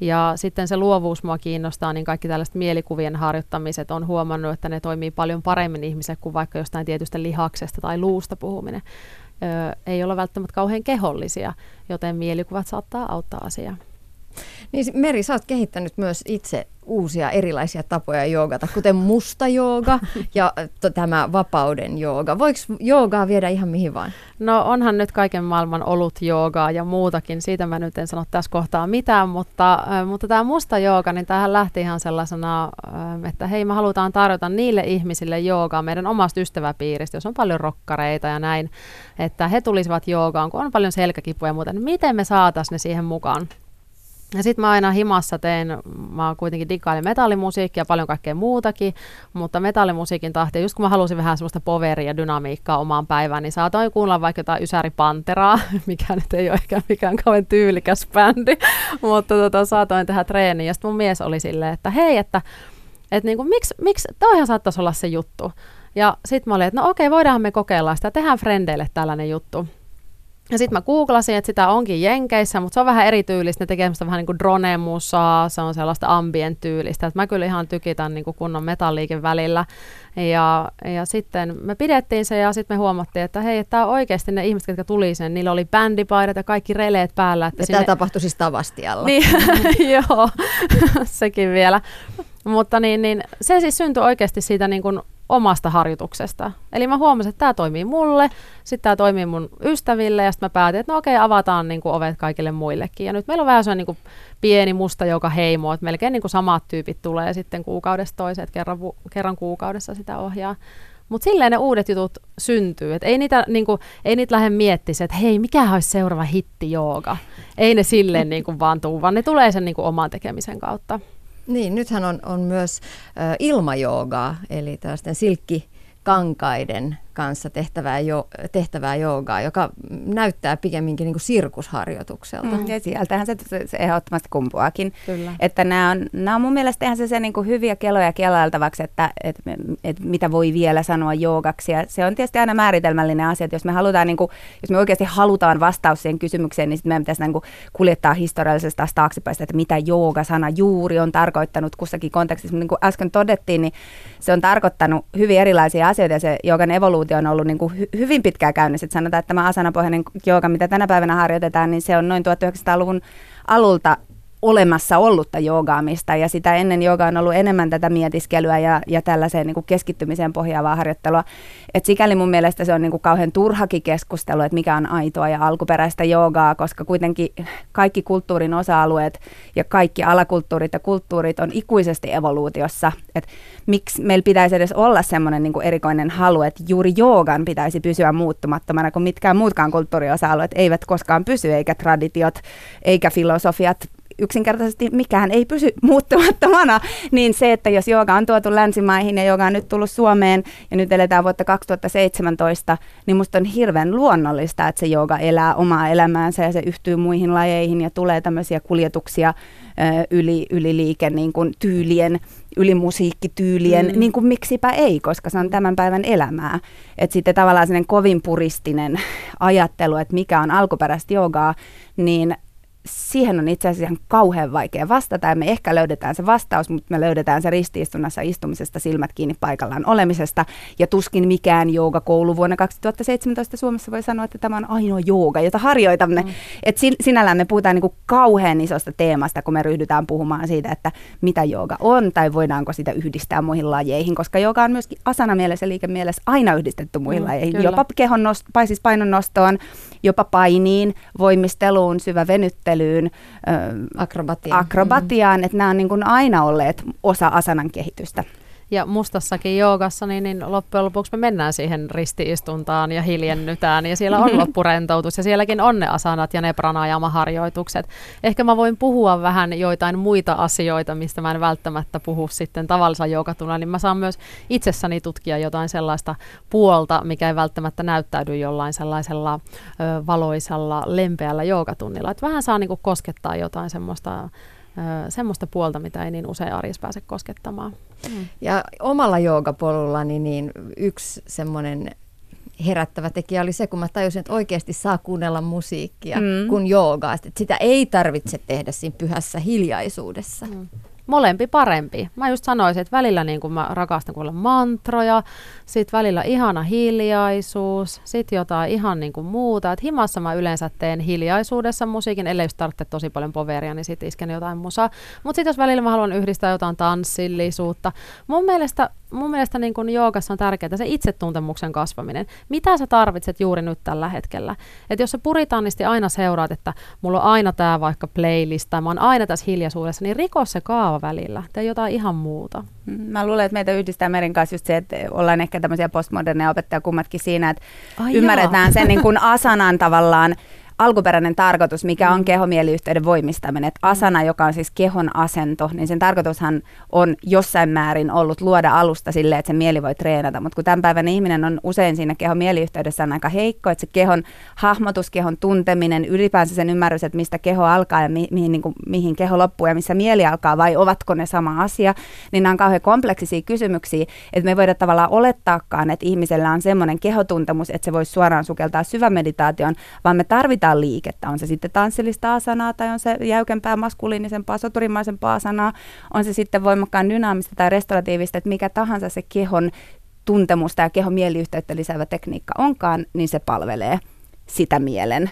Ja sitten se luovuus mua kiinnostaa, niin kaikki tällaiset mielikuvien harjoittamiset on huomannut, että ne toimii paljon paremmin ihmiselle kuin vaikka jostain tietystä lihaksesta tai luusta puhuminen ei ole välttämättä kauhean kehollisia, joten mielikuvat saattaa auttaa asiaa. Niin Meri, sä oot kehittänyt myös itse uusia erilaisia tapoja joogata, kuten musta jooga ja to, tämä vapauden jooga. Voiko joogaa viedä ihan mihin vaan? No onhan nyt kaiken maailman olut joogaa ja muutakin. Siitä mä nyt en sano tässä kohtaa mitään, mutta, äh, mutta tämä musta jooga, niin tähän lähti ihan sellaisena, äh, että hei me halutaan tarjota niille ihmisille joogaa meidän omasta ystäväpiiristä, jos on paljon rokkareita ja näin, että he tulisivat joogaan, kun on paljon selkäkipuja ja muuta, niin miten me saataisiin ne siihen mukaan? Ja sitten mä aina himassa teen, mä kuitenkin digailen metallimusiikkia ja paljon kaikkea muutakin, mutta metallimusiikin tahti, just kun mä halusin vähän semmoista poveria ja dynamiikkaa omaan päivään, niin saatoin kuulla vaikka jotain Ysäri Panteraa, mikä nyt ei ole ehkä mikään kauhean tyylikäs bändi, mutta tota, saatoin tehdä treeni. Ja sitten mun mies oli silleen, että hei, että et niinku, miksi, miksi, toihan saattaisi olla se juttu. Ja sitten mä olin, että no okei, voidaanhan me kokeilla sitä, tehdään frendeille tällainen juttu. Ja sitten mä googlasin, että sitä onkin Jenkeissä, mutta se on vähän erityylistä. Ne tekee semmoista vähän niin kuin drone-musaa, se on sellaista ambient-tyylistä. Että mä kyllä ihan tykitän niin kuin kunnon metalliikin välillä. Ja, ja sitten me pidettiin se ja sitten me huomattiin, että hei, tämä on oikeasti ne ihmiset, jotka tuli sen, niillä oli bändipaidat ja kaikki releet päällä. Että ja sinne... tämä tapahtui siis Tavastialla. Niin, joo, sekin vielä. Mutta niin, niin, se siis syntyi oikeasti siitä niin kuin omasta harjoituksesta. Eli mä huomasin, että tämä toimii mulle, sitten tämä toimii mun ystäville, ja sitten mä päätin, että no okei, avataan niin kuin ovet kaikille muillekin. Ja nyt meillä on vähän sellainen niin kuin pieni musta joka heimo, että melkein niin kuin samat tyypit tulee sitten kuukaudesta toiseen, että kerran, kerran kuukaudessa sitä ohjaa. Mutta silleen ne uudet jutut syntyy. Et ei, niitä, niinku, ei niitä lähde miettimään, että hei, mikä olisi seuraava hitti jooga. Ei ne silleen niinku vaan tuu, vaan ne tulee sen niinku oman tekemisen kautta. Niin, nythän on, on myös ilmajoogaa, eli tällaisten silkki kankaiden kanssa tehtävää, jo, tehtävää joogaa, joka näyttää pikemminkin niin kuin sirkusharjoitukselta. Mm. Ja sieltähän se, se, se ehdottomasti kumpuakin. Kyllä. Että nämä on, nämä on mun mielestä ihan se, se niin kuin hyviä keloja kelailtavaksi, että, että, että mitä voi vielä sanoa joogaksi. Ja se on tietysti aina määritelmällinen asia, että jos me halutaan, niin kuin, jos me oikeasti halutaan vastaus siihen kysymykseen, niin sitten meidän pitäisi niin kuin kuljettaa historiallisesti taas taaksepäin, että mitä jooga-sana juuri on tarkoittanut kussakin kontekstissa. Niin kuin äsken todettiin, niin se on tarkoittanut hyvin erilaisia asioita ja se joogan evoluutio on ollut niin kuin hy- hyvin pitkään käynnissä. Et sanotaan, että tämä asanapohjainen jooga, mitä tänä päivänä harjoitetaan, niin se on noin 1900-luvun alulta olemassa ollutta joogaamista ja sitä ennen jooga on ollut enemmän tätä mietiskelyä ja, ja tällaiseen niin kuin keskittymiseen pohjaavaa harjoittelua. Et sikäli mun mielestä se on niin kuin kauhean turhakin keskustelu, että mikä on aitoa ja alkuperäistä joogaa, koska kuitenkin kaikki kulttuurin osa-alueet ja kaikki alakulttuurit ja kulttuurit on ikuisesti evoluutiossa. Et miksi meillä pitäisi edes olla semmoinen niin erikoinen halu, että juuri joogan pitäisi pysyä muuttumattomana, kun mitkään muutkaan kulttuuriosa-alueet eivät koskaan pysy, eikä traditiot, eikä filosofiat yksinkertaisesti mikään ei pysy muuttumattomana, niin se, että jos jooga on tuotu länsimaihin ja jooga on nyt tullut Suomeen ja nyt eletään vuotta 2017, niin musta on hirveän luonnollista, että se jooga elää omaa elämäänsä ja se yhtyy muihin lajeihin ja tulee tämmöisiä kuljetuksia yli, yli liike niin kuin tyylien, yli musiikkityylien, mm. niin kuin miksipä ei, koska se on tämän päivän elämää. Että sitten tavallaan sellainen kovin puristinen ajattelu, että mikä on alkuperäistä joogaa, niin siihen on itse asiassa ihan kauhean vaikea vastata ja me ehkä löydetään se vastaus, mutta me löydetään se ristiistunnassa istumisesta, silmät kiinni paikallaan olemisesta ja tuskin mikään joogakoulu vuonna 2017 Suomessa voi sanoa, että tämä on ainoa jooga, jota harjoitamme. Mm. Et sinällään me puhutaan niin kuin kauhean isosta teemasta, kun me ryhdytään puhumaan siitä, että mitä jooga on tai voidaanko sitä yhdistää muihin lajeihin, koska jooga on myöskin asana mielessä ja liikemielessä aina yhdistetty muihin mm, lajeihin, kyllä. jopa kehon nost- siis painon nostoon, jopa painiin, voimisteluun, syvä venyttelyyn, akrobatiaan, akrobatiaan mm. että nämä on niin kuin aina olleet osa asanan kehitystä. Ja mustassakin joogassa, niin, niin loppujen lopuksi me mennään siihen ristiistuntaan ja hiljennytään ja siellä on loppurentoutus ja sielläkin on ne asanat ja ne pranajama-harjoitukset. Ehkä mä voin puhua vähän joitain muita asioita, mistä mä en välttämättä puhu sitten tavallisella joogatunnilla, niin mä saan myös itsessäni tutkia jotain sellaista puolta, mikä ei välttämättä näyttäydy jollain sellaisella ö, valoisalla, lempeällä joogatunnilla. Että vähän saa niinku koskettaa jotain semmoista semmoista puolta, mitä ei niin usein arjessa pääse koskettamaan. Mm. Ja omalla joogapolullani niin yksi semmoinen herättävä tekijä oli se, kun mä tajusin, että oikeasti saa kuunnella musiikkia mm. kuin joogaa. Että sitä ei tarvitse tehdä siinä pyhässä hiljaisuudessa. Mm molempi parempi. Mä just sanoisin, että välillä niin kuin mä rakastan kuulla mantroja, sitten välillä ihana hiljaisuus, sitten jotain ihan niin kuin muuta. Et himassa mä yleensä teen hiljaisuudessa musiikin, ellei just tarvitse tosi paljon poveria, niin sitten isken jotain musaa. Mutta sitten jos välillä mä haluan yhdistää jotain tanssillisuutta, mun mielestä mun mielestä niin kun joogassa on tärkeää se itsetuntemuksen kasvaminen. Mitä sä tarvitset juuri nyt tällä hetkellä? Et jos sä puritaanisti aina seuraat, että mulla on aina tämä vaikka playlist tai mä oon aina tässä hiljaisuudessa, niin riko se kaava välillä. Tee jotain ihan muuta. Mm, mä luulen, että meitä yhdistää Merin kanssa just se, että ollaan ehkä tämmöisiä postmoderneja opettajia kummatkin siinä, että Ai ymmärretään jaa. sen niin kuin asanan tavallaan alkuperäinen tarkoitus, mikä on mm. kehomieliyhteyden voimistaminen. Että asana, joka on siis kehon asento, niin sen tarkoitushan on jossain määrin ollut luoda alusta sille, että se mieli voi treenata. Mutta kun tämän päivän ihminen on usein siinä kehomieliyhteydessä on aika heikko, että se kehon hahmotus, kehon tunteminen, ylipäänsä sen ymmärrys, että mistä keho alkaa ja mi- mihin, niin kuin, mihin keho loppuu ja missä mieli alkaa vai ovatko ne sama asia, niin nämä on kauhean kompleksisia kysymyksiä, että me ei voida tavallaan olettaakaan, että ihmisellä on semmoinen kehotuntemus, että se voisi suoraan sukeltaa syvämeditaation, vaan me tarvitaan tarvitaan liikettä. On se sitten tanssillista asanaa tai on se jäykempää maskuliinisempaa, soturimaisempaa asanaa, on se sitten voimakkaan dynaamista tai restauratiivista, että mikä tahansa se kehon tuntemusta ja kehon mieliyhteyttä lisäävä tekniikka onkaan, niin se palvelee sitä mielen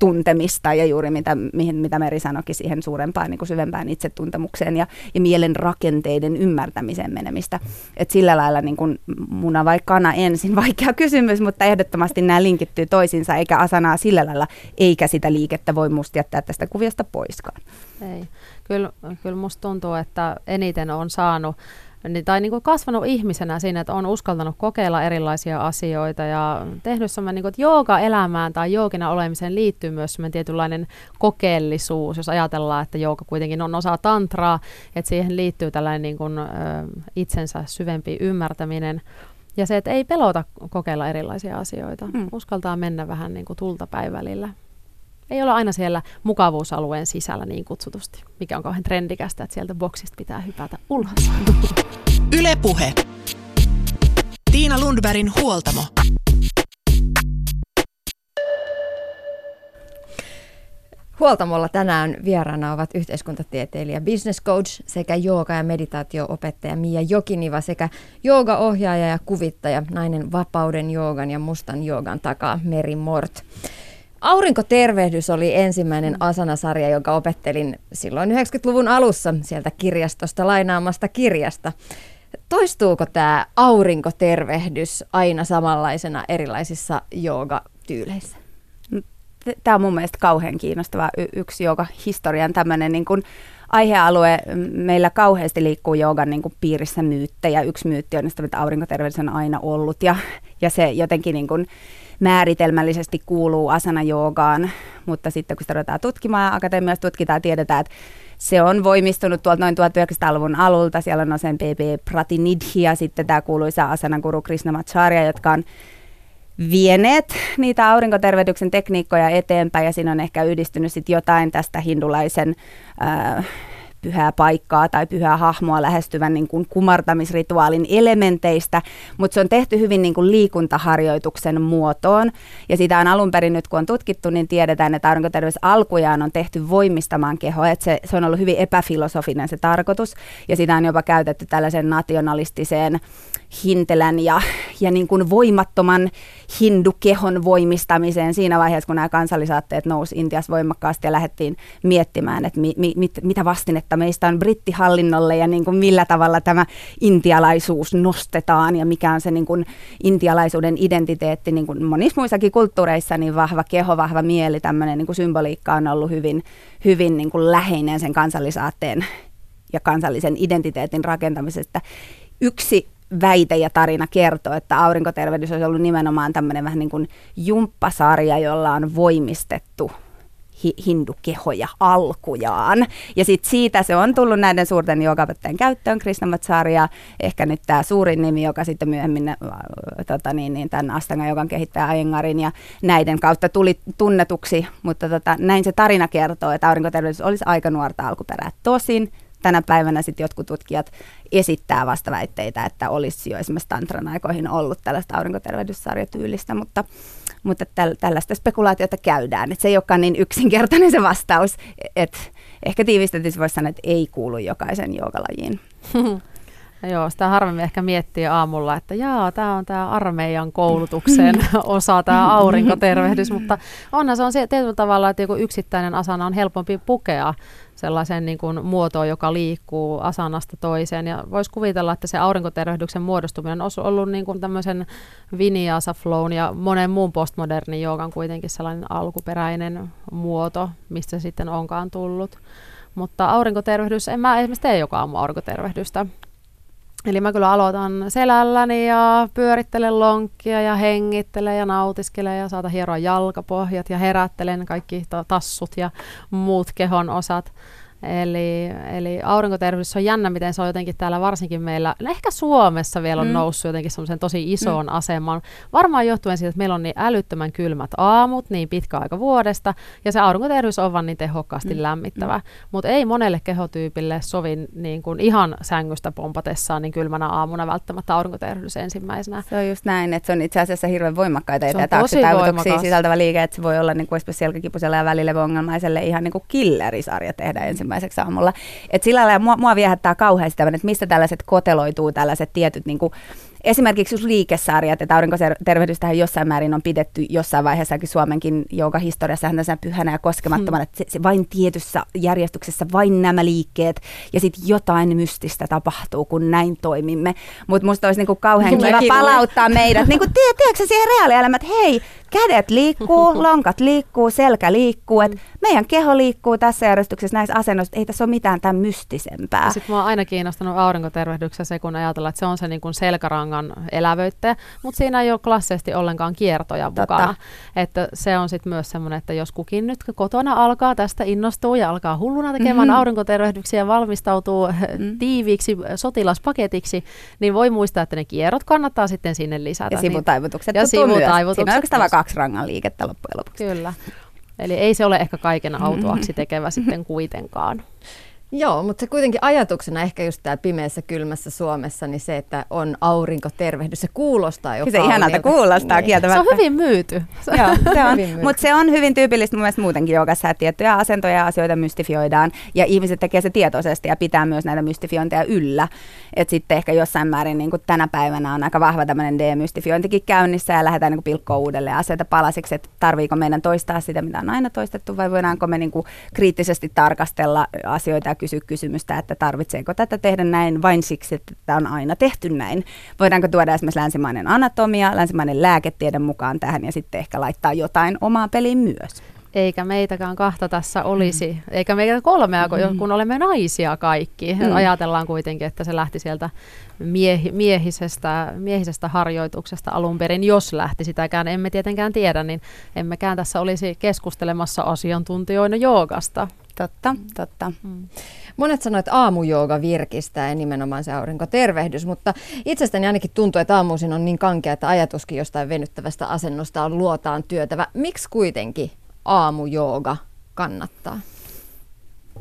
tuntemista ja juuri mitä, mihin, mitä Meri sanoikin siihen suurempaan, niin kuin syvempään itsetuntemukseen ja, ja mielen rakenteiden ymmärtämiseen menemistä. Et sillä lailla niin kuin muna vai kana ensin, vaikea kysymys, mutta ehdottomasti nämä linkittyy toisiinsa eikä asanaa sillä lailla, eikä sitä liikettä voi musta jättää tästä kuviosta poiskaan. Ei. Kyllä, kyllä musta tuntuu, että eniten on saanut niin, tai niin kuin kasvanut ihmisenä siinä, että on uskaltanut kokeilla erilaisia asioita ja tehnyt semmoinen, niin kuin, että jooga-elämään tai joogina olemiseen liittyy myös semmoinen tietynlainen kokeellisuus, jos ajatellaan, että jooga kuitenkin on osa tantraa, että siihen liittyy tällainen niin kuin, ö, itsensä syvempi ymmärtäminen. Ja se, että ei pelota kokeilla erilaisia asioita. Mm. Uskaltaa mennä vähän niin kuin tultapäivälillä. Ei olla aina siellä mukavuusalueen sisällä niin kutsutusti, mikä on kauhean trendikästä, että sieltä boksista pitää hypätä ulos. Ylepuhe. Tiina Lundbergin huoltamo. Huoltamolla tänään vieraana ovat yhteiskuntatieteilijä, business coach sekä jooga- ja meditaatio-opettaja Mia Jokiniva sekä joogaohjaaja ja kuvittaja, nainen vapauden joogan ja mustan joogan takaa Meri Mort. Aurinkotervehdys oli ensimmäinen asanasarja, jonka opettelin silloin 90-luvun alussa sieltä kirjastosta lainaamasta kirjasta. Toistuuko tämä aurinkotervehdys aina samanlaisena erilaisissa joogatyyleissä? Tämä on mun mielestä kauhean kiinnostava y- yksi joka historian tämmöinen niin kuin aihealue. Meillä kauheasti liikkuu joogan niin kuin piirissä myyttejä. Yksi myytti on, että aurinkotervehdys on aina ollut ja, ja se jotenkin niin kuin, määritelmällisesti kuuluu asana joogaan, mutta sitten kun sitä ruvetaan tutkimaan, akatemiassa tutkitaan, tiedetään, että se on voimistunut tuolta noin 1900-luvun alulta. Siellä on sen PP Pratinidhi ja sitten tämä kuuluisa asana guru Krishnamacharya, jotka on vieneet niitä aurinkotervehdyksen tekniikkoja eteenpäin ja siinä on ehkä yhdistynyt sitten jotain tästä hindulaisen äh, pyhää paikkaa tai pyhää hahmoa lähestyvän niin kuin kumartamisrituaalin elementeistä, mutta se on tehty hyvin niin kuin liikuntaharjoituksen muotoon. Ja sitä on alun perin nyt, kun on tutkittu, niin tiedetään, että aurinkoterveys alkujaan on tehty voimistamaan kehoa. Että se, se on ollut hyvin epäfilosofinen se tarkoitus, ja sitä on jopa käytetty tällaisen nationalistiseen hintelän ja, ja niin kuin voimattoman hindukehon voimistamiseen siinä vaiheessa, kun nämä kansallisaatteet nousi Intiassa voimakkaasti ja lähdettiin miettimään, että mi, mi, mit, mitä vastinetta meistä on brittihallinnolle ja niin kuin millä tavalla tämä intialaisuus nostetaan ja mikä on se niin kuin intialaisuuden identiteetti. Niin kuin monissa muissakin kulttuureissa niin vahva keho, vahva mieli, tämmöinen niin kuin symboliikka on ollut hyvin, hyvin niin kuin läheinen sen kansallisaatteen ja kansallisen identiteetin rakentamisesta. Yksi väite ja tarina kertoo, että aurinkotervehdys olisi ollut nimenomaan tämmöinen vähän niin kuin jumppasarja, jolla on voimistettu hi- hindukehoja alkujaan. Ja sitten siitä se on tullut näiden suurten joogapettajien käyttöön, Krishnamacharya, ehkä nyt tämä suurin nimi, joka sitten myöhemmin äh, tota niin, niin tämän Astanga jogan kehittäjä Ayengarin ja näiden kautta tuli tunnetuksi, mutta tota, näin se tarina kertoo, että aurinkotervehdys olisi aika nuorta alkuperää. Tosin tänä päivänä sitten jotkut tutkijat esittää vastaväitteitä, että olisi jo esimerkiksi tantran aikoihin ollut tällaista aurinkotervehdyssarjatyylistä, mutta, mutta täl, tällaista spekulaatiota käydään. Et se ei olekaan niin yksinkertainen se vastaus, että ehkä tiivistetysti voisi sanoa, että ei kuulu jokaisen joogalajiin. Joo, sitä harvemmin ehkä miettii aamulla, että jaa, tämä on tämä armeijan koulutuksen osa, tämä aurinkotervehdys, mutta onhan se on se tietyllä tavalla, että joku yksittäinen asana on helpompi pukea sellaisen niin kuin muotoon, joka liikkuu asanasta toiseen. Ja voisi kuvitella, että se aurinkotervehdyksen muodostuminen on ollut niin kuin tämmöisen vinyasa flown ja monen muun postmodernin joogan kuitenkin sellainen alkuperäinen muoto, mistä se sitten onkaan tullut. Mutta aurinkotervehdys, en mä esimerkiksi tee joka aamu aurinkotervehdystä. Eli mä kyllä aloitan selälläni ja pyörittelen lonkkia ja hengittelen ja nautiskelen ja saata hieroa jalkapohjat ja herättelen kaikki tassut ja muut kehon osat. Eli, eli aurinkoterveys on jännä, miten se on jotenkin täällä varsinkin meillä, ehkä Suomessa vielä on mm. noussut jotenkin semmoisen tosi isoon mm. asemaan. Varmaan johtuen siitä, että meillä on niin älyttömän kylmät aamut niin pitkä aika vuodesta, ja se aurinkoterveys on vaan niin tehokkaasti mm. lämmittävä. Mm. Mutta ei monelle kehotyypille sovi niin kuin ihan sängystä pompatessaan niin kylmänä aamuna välttämättä aurinkoterveys ensimmäisenä. Se on just näin, että se on itse asiassa hirveän voimakkaita ja taakse sisältävä liike, että se voi olla niin kuin esimerkiksi selkäkipuselle ja välilevongelmaiselle ihan niin kuin killerisarja tehdä ensimmäisenä ensimmäiseksi aamulla. Et sillä lailla mua, mua viehättää kauheasti että mistä tällaiset koteloituu, tällaiset tietyt niin kuin, esimerkiksi just liikesarjat, että aurinkotervehdystähän jossain määrin on pidetty jossain vaiheessakin Suomenkin historiassa tässä pyhänä ja koskemattomana, hmm. että se, se vain tietyssä järjestyksessä vain nämä liikkeet ja sitten jotain mystistä tapahtuu, kun näin toimimme. Mutta musta olisi niinku kauhean kiva palauttaa meidät, niinku, tie, tiedätkö siihen reaalielämään, että hei, kädet liikkuu, lonkat liikkuu, selkä liikkuu, että meidän keho liikkuu tässä järjestyksessä näissä kiinnostunut, ei tässä ole mitään tämän mystisempää. Sitten mua on aina kiinnostanut aurinkotervehdyksessä se, kun ajatellaan, että se on se niin kuin selkärangan elävöittäjä, mutta siinä ei ole klassisesti ollenkaan kiertoja Totta. mukana. Että se on sitten myös semmoinen, että jos kukin nyt kotona alkaa tästä innostua ja alkaa hulluna tekemään Mhm. mm-hmm. aurinkotervehdyksiä ja valmistautuu Mm. tiiviiksi sotilaspaketiksi, niin voi muistaa, että ne kierrot kannattaa sitten sinne lisätä. Ja Niin- sivutaivutukset. Ja sivutaivutukset Siinä on oikeastaan vain kaksi rangan liikettä loppujen lopuksi. Kyllä. Eli ei se ole ehkä kaiken Mm-hmm. autuaksi tekevä sitten kuitenkaan. Joo, mutta se kuitenkin ajatuksena ehkä just täällä pimeässä kylmässä Suomessa, niin se, että on aurinkotervehdys, se kuulostaa jo Kyllä se ihanalta kuulostaa Niin. Se kieltämättä. on hyvin myyty. Joo, se on. Hyvin myyty. Mutta se on hyvin tyypillistä mun mielestä muutenkin joogassa, että tiettyjä asentoja ja asioita mystifioidaan ja ihmiset tekee se tietoisesti ja pitää myös näitä mystifiointeja yllä. Että sitten ehkä jossain määrin niin kuin tänä päivänä on aika vahva tämmöinen demystifiointikin käynnissä ja lähdetään niin kuin pilkkoa uudelleen asioita palasiksi, että tarviiko meidän toistaa sitä, mitä on aina toistettu vai voidaanko me niin kuin kriittisesti tarkastella asioita ja kysyä kysymystä, että tarvitseeko tätä tehdä näin vain siksi, että tämä on aina tehty näin. Voidaanko tuoda esimerkiksi länsimainen anatomia, länsimainen lääketiede mukaan tähän ja sitten ehkä laittaa jotain omaa peliin myös. Eikä meitäkään kahta tässä olisi, mm. eikä meitä kolmea, kun, Mm. olemme naisia kaikki. Mm. Ajatellaan kuitenkin, että se lähti sieltä miehi, miehisestä, miehisestä harjoituksesta alun perin, jos lähti sitäkään, emme tietenkään tiedä, niin emmekään tässä olisi keskustelemassa asiantuntijoina joogasta. Totta, totta. Monet sanoivat, että aamujooga virkistää ja nimenomaan se aurinkotervehdys, mutta itsestäni ainakin tuntuu, että aamuisin on niin kankea, että ajatuskin jostain venyttävästä asennosta on luotaan työtävä. Miksi kuitenkin aamujooga kannattaa?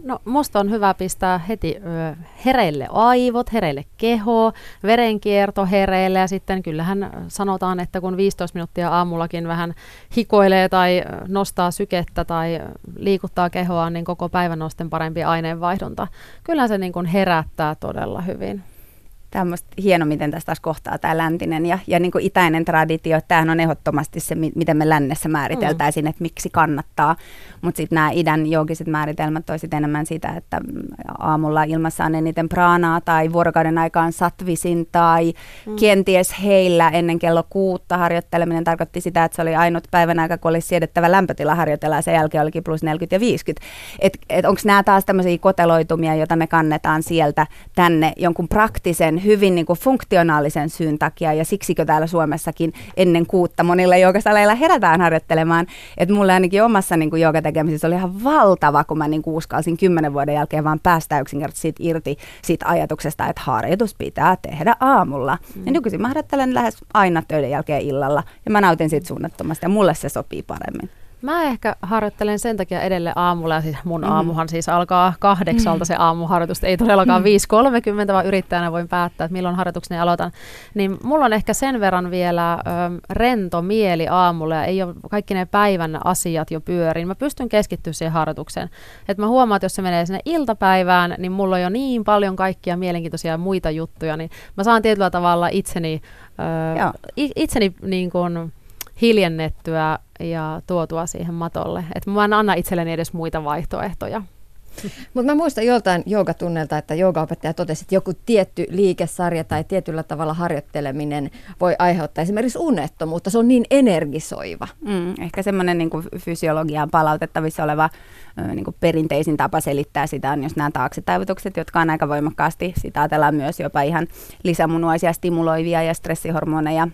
No musta on hyvä pistää heti ö, hereille aivot, hereille keho, verenkierto hereille ja sitten kyllähän sanotaan, että kun 15 minuuttia aamullakin vähän hikoilee tai nostaa sykettä tai liikuttaa kehoa, niin koko päivän on sitten parempi aineenvaihdunta. Kyllä se niin kuin herättää todella hyvin. Tämä on musta hieno, miten tästä taas kohtaa tämä läntinen ja, ja niin kuin itäinen traditio. Tämähän on ehdottomasti se, mi- miten me lännessä määriteltäisiin, mm. että miksi kannattaa. Mutta sitten nämä idän joogiset määritelmät toisit enemmän sitä, että aamulla ilmassa on eniten praanaa tai vuorokauden aikaan satvisin tai mm. kenties heillä ennen kello kuutta harjoitteleminen tarkoitti sitä, että se oli ainut päivän aika, kun olisi siedettävä lämpötila harjoitella ja sen jälkeen olikin plus 40 ja 50. Et, et onko nämä taas tämmöisiä koteloitumia, joita me kannetaan sieltä tänne jonkun praktisen, hyvin niin kuin funktionaalisen syyn takia ja siksikö täällä Suomessakin ennen kuutta monilla joogasaleilla herätään harjoittelemaan. Että mulle ainakin omassa niin kuin joogatekemisissä oli ihan valtava, kun mä niin kuin uskalsin kymmenen vuoden jälkeen vaan päästä yksinkertaisesti siitä irti siitä ajatuksesta, että harjoitus pitää tehdä aamulla. Mm. Ja nykyisin mä harjoittelen lähes aina töiden jälkeen illalla ja mä nautin siitä suunnattomasti ja mulle se sopii paremmin. Mä ehkä harjoittelen sen takia edelleen aamulla, ja siis mun mm. aamuhan siis alkaa kahdeksalta se aamuharjoitus, ei todellakaan mm. 5.30, vaan yrittäjänä voin päättää, että milloin harjoitukseni aloitan. Niin mulla on ehkä sen verran vielä ö, rento mieli aamulla, ja ei ole kaikki ne päivän asiat jo pyörin. Mä pystyn keskittyä siihen harjoitukseen. Et mä huomaan, että jos se menee sinne iltapäivään, niin mulla on jo niin paljon kaikkia mielenkiintoisia muita juttuja, niin mä saan tietyllä tavalla itseni, ö, i- itseni niin kuin, hiljennettyä ja tuotua siihen matolle. Että mä en anna itselleni edes muita vaihtoehtoja. Mutta mä muistan joltain joogatunnelta, että joogaopettaja totesi, että joku tietty liikesarja tai tietyllä tavalla harjoitteleminen voi aiheuttaa esimerkiksi unettomuutta. Se on niin energisoiva. Mm, ehkä semmoinen niin fysiologiaan palautettavissa oleva niin kuin perinteisin tapa selittää sitä on just nämä taaksitaivutukset, jotka on aika voimakkaasti, sitä ajatellaan myös jopa ihan lisämunuaisia stimuloivia ja stressihormoneja.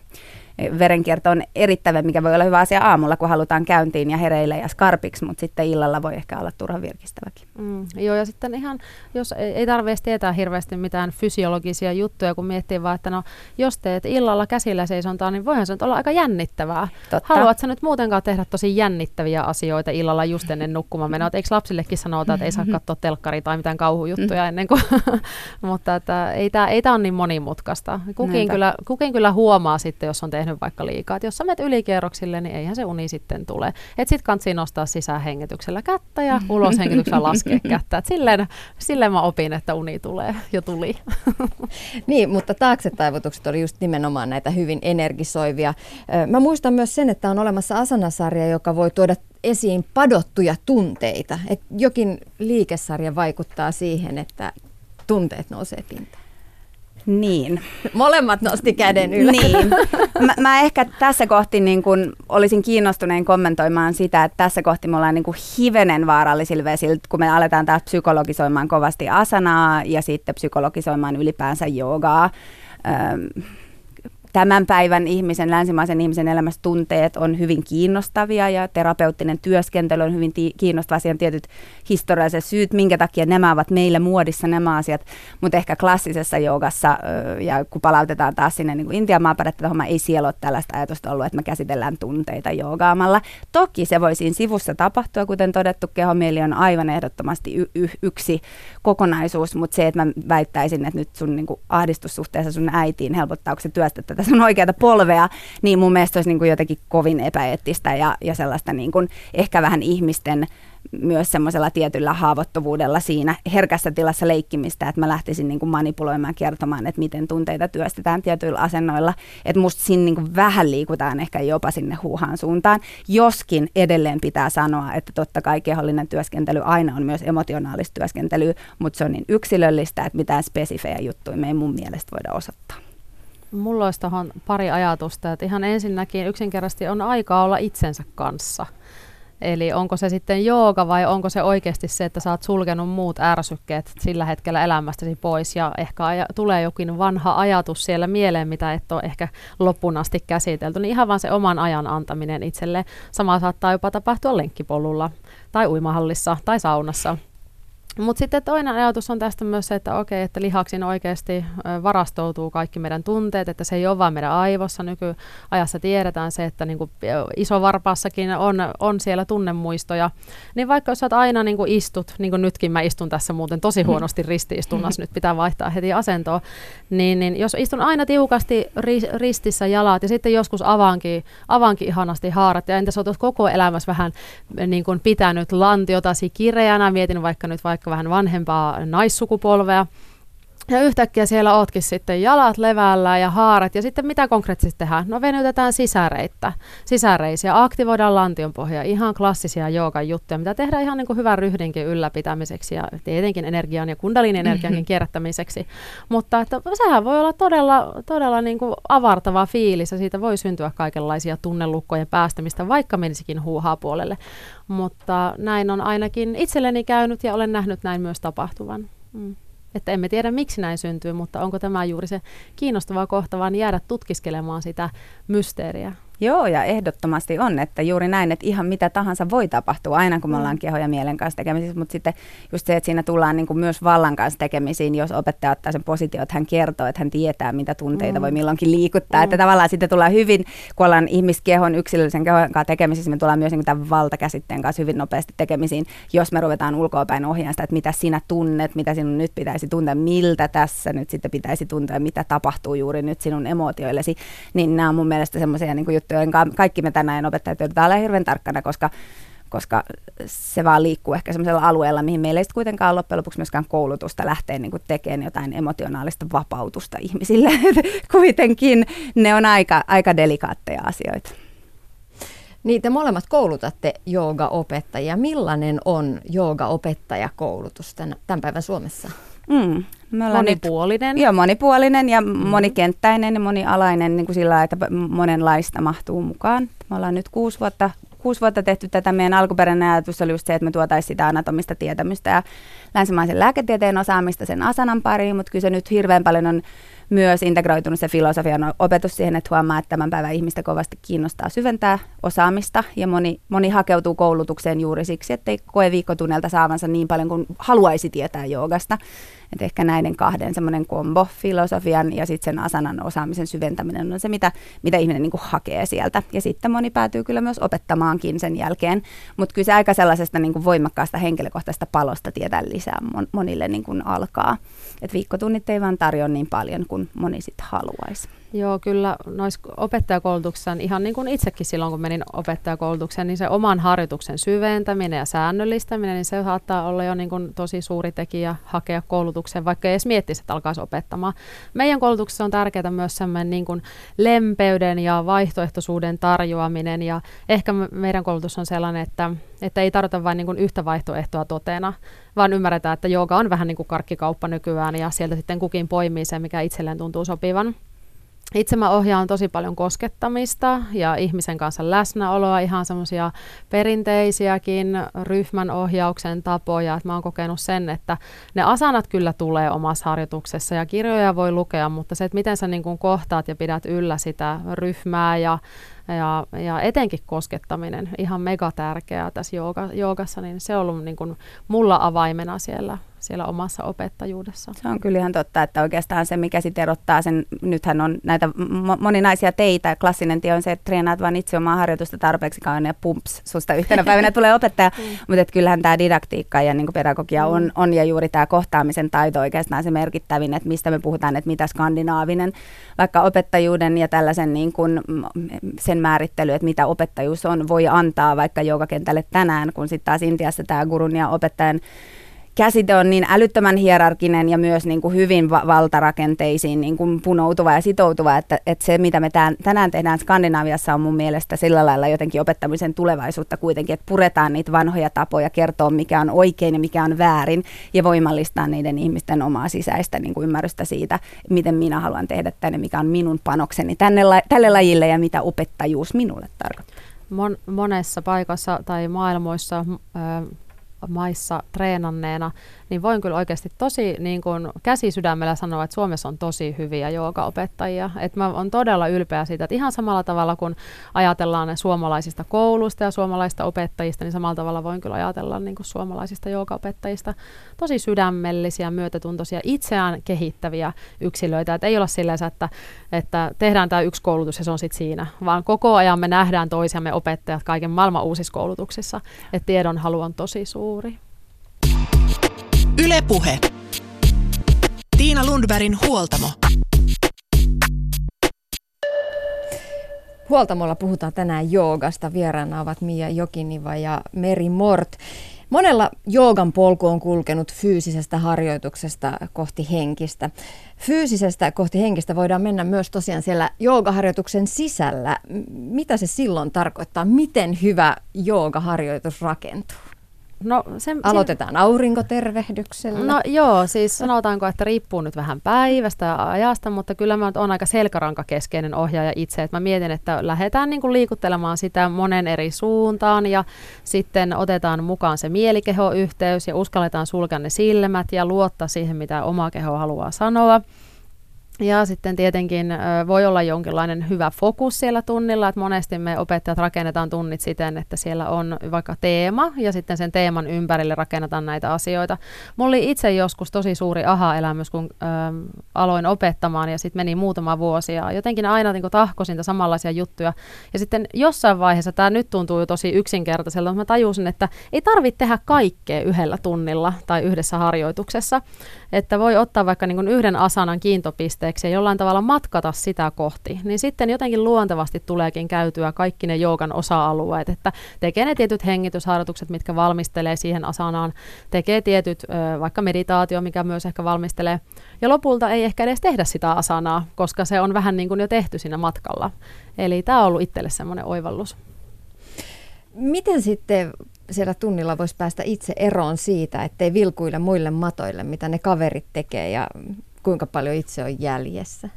Verenkierto on erittäin, mikä voi olla hyvä asia aamulla, kun halutaan käyntiin ja hereille ja skarpiksi, mutta sitten illalla voi ehkä olla turhan virkistäväkin. Mm, joo, ja sitten ihan, jos ei, ei tarvitse tietää hirveästi mitään fysiologisia juttuja, kun miettii vaan, että no, jos teet illalla käsillä seisontaa, niin voihan se nyt olla aika jännittävää. Totta. Haluatko nyt muutenkaan tehdä tosi jännittäviä asioita illalla just ennen nukkumaan menoa? Eikö lapsillekin sanota, että ei saa katsoa telkkaria tai mitään kauhujuttuja ennen kuin... Mutta että ei tämä ei tää ole niin monimutkaista. Kukin Näinpä. kyllä, kukin kyllä huomaa sitten, jos on tehnyt vaikka liikaa. Että jos sä menet ylikierroksille, niin eihän se uni sitten tule. Että sit kansi nostaa sisähengityksellä kättä ja uloshengityksellä laskea kättä. Et silleen, silleen mä opin, että uni tulee jo tuli. Niin, mutta taaksetaivutukset oli just nimenomaan näitä hyvin energisoivia. Mä muistan myös sen, että on olemassa asanasarja, joka voi tuoda esiin padottuja tunteita. Et jokin liikesarja vaikuttaa siihen, että tunteet nousee pintaan. Niin. Molemmat nosti käden ylös. Niin. Mä, mä ehkä tässä kohti niin kun olisin kiinnostuneen kommentoimaan sitä, että tässä kohti me ollaan niin kuin hivenen vaarallisilla vesillä, kun me aletaan taas psykologisoimaan kovasti asanaa ja sitten psykologisoimaan ylipäänsä joogaa. Öm, tämän päivän ihmisen, länsimaisen ihmisen elämässä tunteet on hyvin kiinnostavia ja terapeuttinen työskentely on hyvin ti- kiinnostava. Siihen tietyt historialliset syyt, minkä takia nämä ovat meille muodissa nämä asiat, mutta ehkä klassisessa joogassa, ja kun palautetaan taas sinne niin Intian maaperättä, homma ei siellä ole tällaista ajatusta ollut, että me käsitellään tunteita joogaamalla. Toki se voi siinä sivussa tapahtua, kuten todettu, kehomieli on aivan ehdottomasti y- y- yksi kokonaisuus, mutta se, että mä väittäisin, että nyt sun niin ahdistussuhteessa sun äitiin helpottaako se työstä tätä sun oikeata polvea, niin mun mielestä olisi niin kuin jotenkin kovin epäeettistä ja, ja sellaista niin kuin ehkä vähän ihmisten myös semmoisella tietyllä haavoittuvuudella siinä herkässä tilassa leikkimistä, että mä lähtisin niin kuin manipuloimaan kertomaan, että miten tunteita työstetään tietyillä asennoilla. Että musta siinä niin kuin vähän liikutaan ehkä jopa sinne huuhaan suuntaan, joskin edelleen pitää sanoa, että totta kai kehollinen työskentely aina on myös emotionaalista työskentelyä, mutta se on niin yksilöllistä, että mitään spesifejä juttuja me ei mun mielestä voida osoittaa. Mulla olisi tuohon pari ajatusta, että ihan ensinnäkin yksinkertaisesti on aika olla itsensä kanssa. Eli onko se sitten jooga vai onko se oikeasti se, että sä oot sulkenut muut ärsykkeet sillä hetkellä elämästäsi pois ja ehkä aja, tulee jokin vanha ajatus siellä mieleen, mitä et ole ehkä loppuun asti käsitelty, niin ihan vaan se oman ajan antaminen itselle. Sama saattaa jopa tapahtua lenkkipolulla tai uimahallissa tai saunassa. Mutta sitten toinen ajatus on tästä myös se, että okei, että lihaksin oikeasti varastoutuu kaikki meidän tunteet, että se ei ole vain meidän aivossa. Nykyajassa tiedetään se, että niin isovarpaassakin on, on siellä tunnemuistoja. Niin vaikka jos sä aina niin kuin istut, niin kuin nytkin mä istun tässä muuten tosi mm-hmm. huonosti ristiistunnassa, nyt pitää vaihtaa heti asentoa, niin, niin jos istun aina tiukasti ri, ristissä jalat ja sitten joskus avaankin, avaankin ihanasti haarat ja entäs olet koko elämässä vähän niin kuin pitänyt lantiotasi kireänä, mietin vaikka nyt vaikka vaikka vähän vanhempaa naissukupolvea. Ja yhtäkkiä siellä ootkin sitten jalat levällä ja haarat. Ja sitten mitä konkreettisesti tehdään? No venytetään sisäreittä, sisäreisiä, aktivoidaan lantionpohjaa. Ihan klassisia joogan juttuja, mitä tehdään ihan niin kuin hyvän ryhdinkin ylläpitämiseksi ja tietenkin energian ja kundalin energiankin mm-hmm. kierrättämiseksi. Mutta että sehän voi olla todella, todella niin kuin avartava fiilis ja siitä voi syntyä kaikenlaisia tunnelukkojen päästämistä, vaikka menisikin huuhaa puolelle. Mutta näin on ainakin itselleni käynyt ja olen nähnyt näin myös tapahtuvan. Mm. Että emme tiedä, miksi näin syntyy, mutta onko tämä juuri se kiinnostava kohta, vaan jäädä tutkiskelemaan sitä mysteeriä. Joo, ja ehdottomasti on, että juuri näin, että ihan mitä tahansa voi tapahtua aina, kun me mm. ollaan keho ja mielen kanssa tekemisissä, mutta sitten just se, että siinä tullaan niin kuin myös vallan kanssa tekemisiin, jos opettaja ottaa sen positio, että hän kertoo, että hän tietää, mitä tunteita mm. voi milloinkin liikuttaa, mm. että tavallaan sitten tullaan hyvin, kun ollaan ihmiskehon yksilöllisen kehon kanssa tekemisissä, me tullaan myös niin kuin tämän valtakäsitteen kanssa hyvin nopeasti tekemisiin, jos me ruvetaan ulkoapäin ohjaamaan sitä, että mitä sinä tunnet, mitä sinun nyt pitäisi tuntea, miltä tässä nyt sitten pitäisi tuntea, mitä tapahtuu juuri nyt sinun emootioillesi, niin nämä on mun mielestä semmoisia niin kuin juttuja, joiden kaikki me tänään opettajat joudutaan olla hirveän tarkkana, koska koska se vaan liikkuu ehkä sellaisella alueella, mihin meillä ei kuitenkaan ole loppujen lopuksi myöskään koulutusta lähteä niin tekemään jotain emotionaalista vapautusta ihmisille. Kuitenkin ne on aika, aika delikaatteja asioita. Niin, te molemmat koulutatte joogaopettajia. Millainen on joogaopettajakoulutus tämän päivän Suomessa? Mm. Me monipuolinen. Nyt, joo, monipuolinen ja mm. monikenttäinen ja monialainen niin kuin sillä että monenlaista mahtuu mukaan. Me ollaan nyt kuusi vuotta, kuusi vuotta tehty tätä. Meidän alkuperäinen ajatus oli just se, että me tuotaisiin sitä anatomista tietämystä ja länsimaisen lääketieteen osaamista sen asanan pariin, mutta kyllä se nyt hirveän paljon on myös integroitunut se filosofian opetus siihen, että huomaa, että tämän päivän ihmistä kovasti kiinnostaa syventää osaamista ja moni, moni hakeutuu koulutukseen juuri siksi, että ei koe viikkotunnelta saavansa niin paljon kuin haluaisi tietää joogasta. Et ehkä näiden kahden semmoinen kombo, filosofian ja sitten sen asanan osaamisen syventäminen on se, mitä, mitä ihminen niin hakee sieltä. Ja sitten moni päätyy kyllä myös opettamaankin sen jälkeen. Mutta kyllä se aika sellaisesta niin voimakkaasta henkilökohtaisesta palosta tietää lisää monille niin alkaa. Et viikkotunnit ei vaan tarjoa niin paljon kuin moni sitten haluaisi. Joo, kyllä noissa opettajakoulutuksissa, ihan niin kuin itsekin silloin, kun menin opettajakoulutukseen, niin se oman harjoituksen syventäminen ja säännöllistäminen, niin se saattaa olla jo niin kuin tosi suuri tekijä hakea koulutukseen, vaikka ei edes miettisi, että alkaisi opettamaan. Meidän koulutuksessa on tärkeää myös semmoinen niin kuin lempeyden ja vaihtoehtoisuuden tarjoaminen, ja ehkä meidän koulutus on sellainen, että, että ei tarvita vain niin kuin yhtä vaihtoehtoa totena, vaan ymmärretään, että jooga on vähän niin kuin karkkikauppa nykyään, ja sieltä sitten kukin poimii sen, mikä itselleen tuntuu sopivan. Itse mä ohjaan tosi paljon koskettamista ja ihmisen kanssa läsnäoloa, ihan semmoisia perinteisiäkin ryhmän ohjauksen tapoja. Et mä oon kokenut sen, että ne asanat kyllä tulee omassa harjoituksessa ja kirjoja voi lukea, mutta se, että miten sä niin kun kohtaat ja pidät yllä sitä ryhmää ja ja, ja etenkin koskettaminen, ihan mega tärkeää tässä jooga, joogassa, niin se on ollut niin kuin mulla avaimena siellä siellä omassa opettajuudessa. Se on kyllä ihan totta, että oikeastaan se, mikä sitten erottaa sen, nythän on näitä moninaisia teitä, klassinen tie on se, että treenaat vain itse omaa harjoitusta tarpeeksi kauan ja pumps, susta yhtenä päivänä tulee opettaja, mm. mutta kyllähän tämä didaktiikka ja niin pedagogia on, mm. on ja juuri tämä kohtaamisen taito oikeastaan se merkittävin, että mistä me puhutaan, että mitä skandinaavinen, vaikka opettajuuden ja tällaisen niin kuin sen määrittely, että mitä opettajuus on, voi antaa vaikka kentälle tänään, kun sitten taas Intiassa tämä gurun ja opettajan käsite on niin älyttömän hierarkinen ja myös niin kuin hyvin va- valtarakenteisiin niin kuin punoutuva ja sitoutuva, että, että se mitä me tämän, tänään tehdään Skandinaviassa on mun mielestä sillä lailla jotenkin opettamisen tulevaisuutta kuitenkin, että puretaan niitä vanhoja tapoja, kertoo mikä on oikein ja mikä on väärin ja voimallistaa niiden ihmisten omaa sisäistä niin kuin ymmärrystä siitä, miten minä haluan tehdä tänne, mikä on minun panokseni tänne, tälle lajille ja mitä opettajuus minulle tarkoittaa. Mon, monessa paikassa tai maailmoissa maissa treenanneena, niin voin kyllä oikeasti tosi niin kuin käsi sydämellä sanoa, että Suomessa on tosi hyviä joogaopettajia. Että mä oon todella ylpeä siitä, että ihan samalla tavalla kun ajatellaan suomalaisista kouluista ja suomalaisista opettajista, niin samalla tavalla voin kyllä ajatella niin kuin suomalaisista joogaopettajista tosi sydämellisiä, myötätuntoisia, itseään kehittäviä yksilöitä. Että ei olla silleen, että, että tehdään tämä yksi koulutus ja se on sitten siinä, vaan koko ajan me nähdään toisiamme opettajat kaiken maailman uusissa koulutuksissa. Että tiedon halu on tosi suuri. Ylepuhe. Tiina Lundbergin huoltamo. Huoltamolla puhutaan tänään joogasta. Vieraana ovat Mia Jokiniva ja Meri Mort. Monella joogan polku on kulkenut fyysisestä harjoituksesta kohti henkistä. Fyysisestä kohti henkistä voidaan mennä myös tosiaan siellä joogaharjoituksen sisällä. Mitä se silloin tarkoittaa? Miten hyvä joogaharjoitus rakentuu? No, sen, Aloitetaan sen... aurinkotervehdyksellä. No joo, siis sanotaanko, että riippuu nyt vähän päivästä ja ajasta, mutta kyllä mä oon aika selkärankakeskeinen ohjaaja itse, että mä mietin, että lähdetään niin kuin liikuttelemaan sitä monen eri suuntaan ja sitten otetaan mukaan se mielikehoyhteys ja uskalletaan sulkea ne silmät ja luottaa siihen, mitä oma keho haluaa sanoa. Ja sitten tietenkin voi olla jonkinlainen hyvä fokus siellä tunnilla, että monesti me opettajat rakennetaan tunnit siten, että siellä on vaikka teema ja sitten sen teeman ympärille rakennetaan näitä asioita. Mulla oli itse joskus tosi suuri aha-elämys, kun ö, aloin opettamaan ja sitten meni muutama vuosi ja jotenkin aina niin tahkosin samanlaisia juttuja. Ja sitten jossain vaiheessa, tämä nyt tuntuu jo tosi yksinkertaiselta, mutta mä tajusin, että ei tarvitse tehdä kaikkea yhdellä tunnilla tai yhdessä harjoituksessa. Että voi ottaa vaikka niin yhden asanan kiintopisteen haasteeksi ja jollain tavalla matkata sitä kohti, niin sitten jotenkin luontevasti tuleekin käytyä kaikki ne joogan osa-alueet, että tekee ne tietyt hengitysharjoitukset, mitkä valmistelee siihen asanaan, tekee tietyt vaikka meditaatio, mikä myös ehkä valmistelee, ja lopulta ei ehkä edes tehdä sitä asanaa, koska se on vähän niin kuin jo tehty siinä matkalla. Eli tämä on ollut itselle semmoinen oivallus. Miten sitten siellä tunnilla voisi päästä itse eroon siitä, ettei vilkuille muille matoille, mitä ne kaverit tekee ja kuinka paljon itse on jäljessä?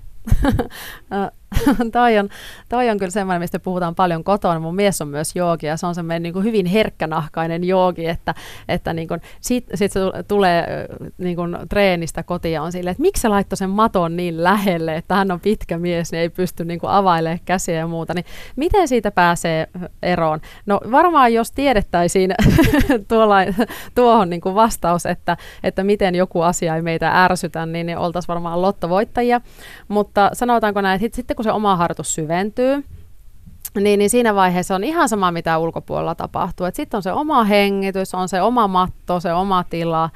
toi, on, toi on kyllä semmoinen, mistä puhutaan paljon kotona. Mun mies on myös joogi ja se on semmoinen niin kuin hyvin herkkänahkainen joogi, että, että niin kuin, sit, sit se tulee niin kuin treenistä kotiin ja on silleen, että miksi se laittoi sen maton niin lähelle, että hän on pitkä mies, niin ei pysty niin kuin availemaan käsiä ja muuta. Niin miten siitä pääsee eroon? No varmaan jos tiedettäisiin tuolla, tuohon niin kuin vastaus, että, että miten joku asia ei meitä ärsytä, niin, niin oltaisiin varmaan lottovoittajia. Mutta sanotaanko näin, että sitten kun se oma harjoitus syventyy, niin, niin siinä vaiheessa on ihan sama, mitä ulkopuolella tapahtuu. Sitten on se oma hengitys, on se oma matto, se oma tila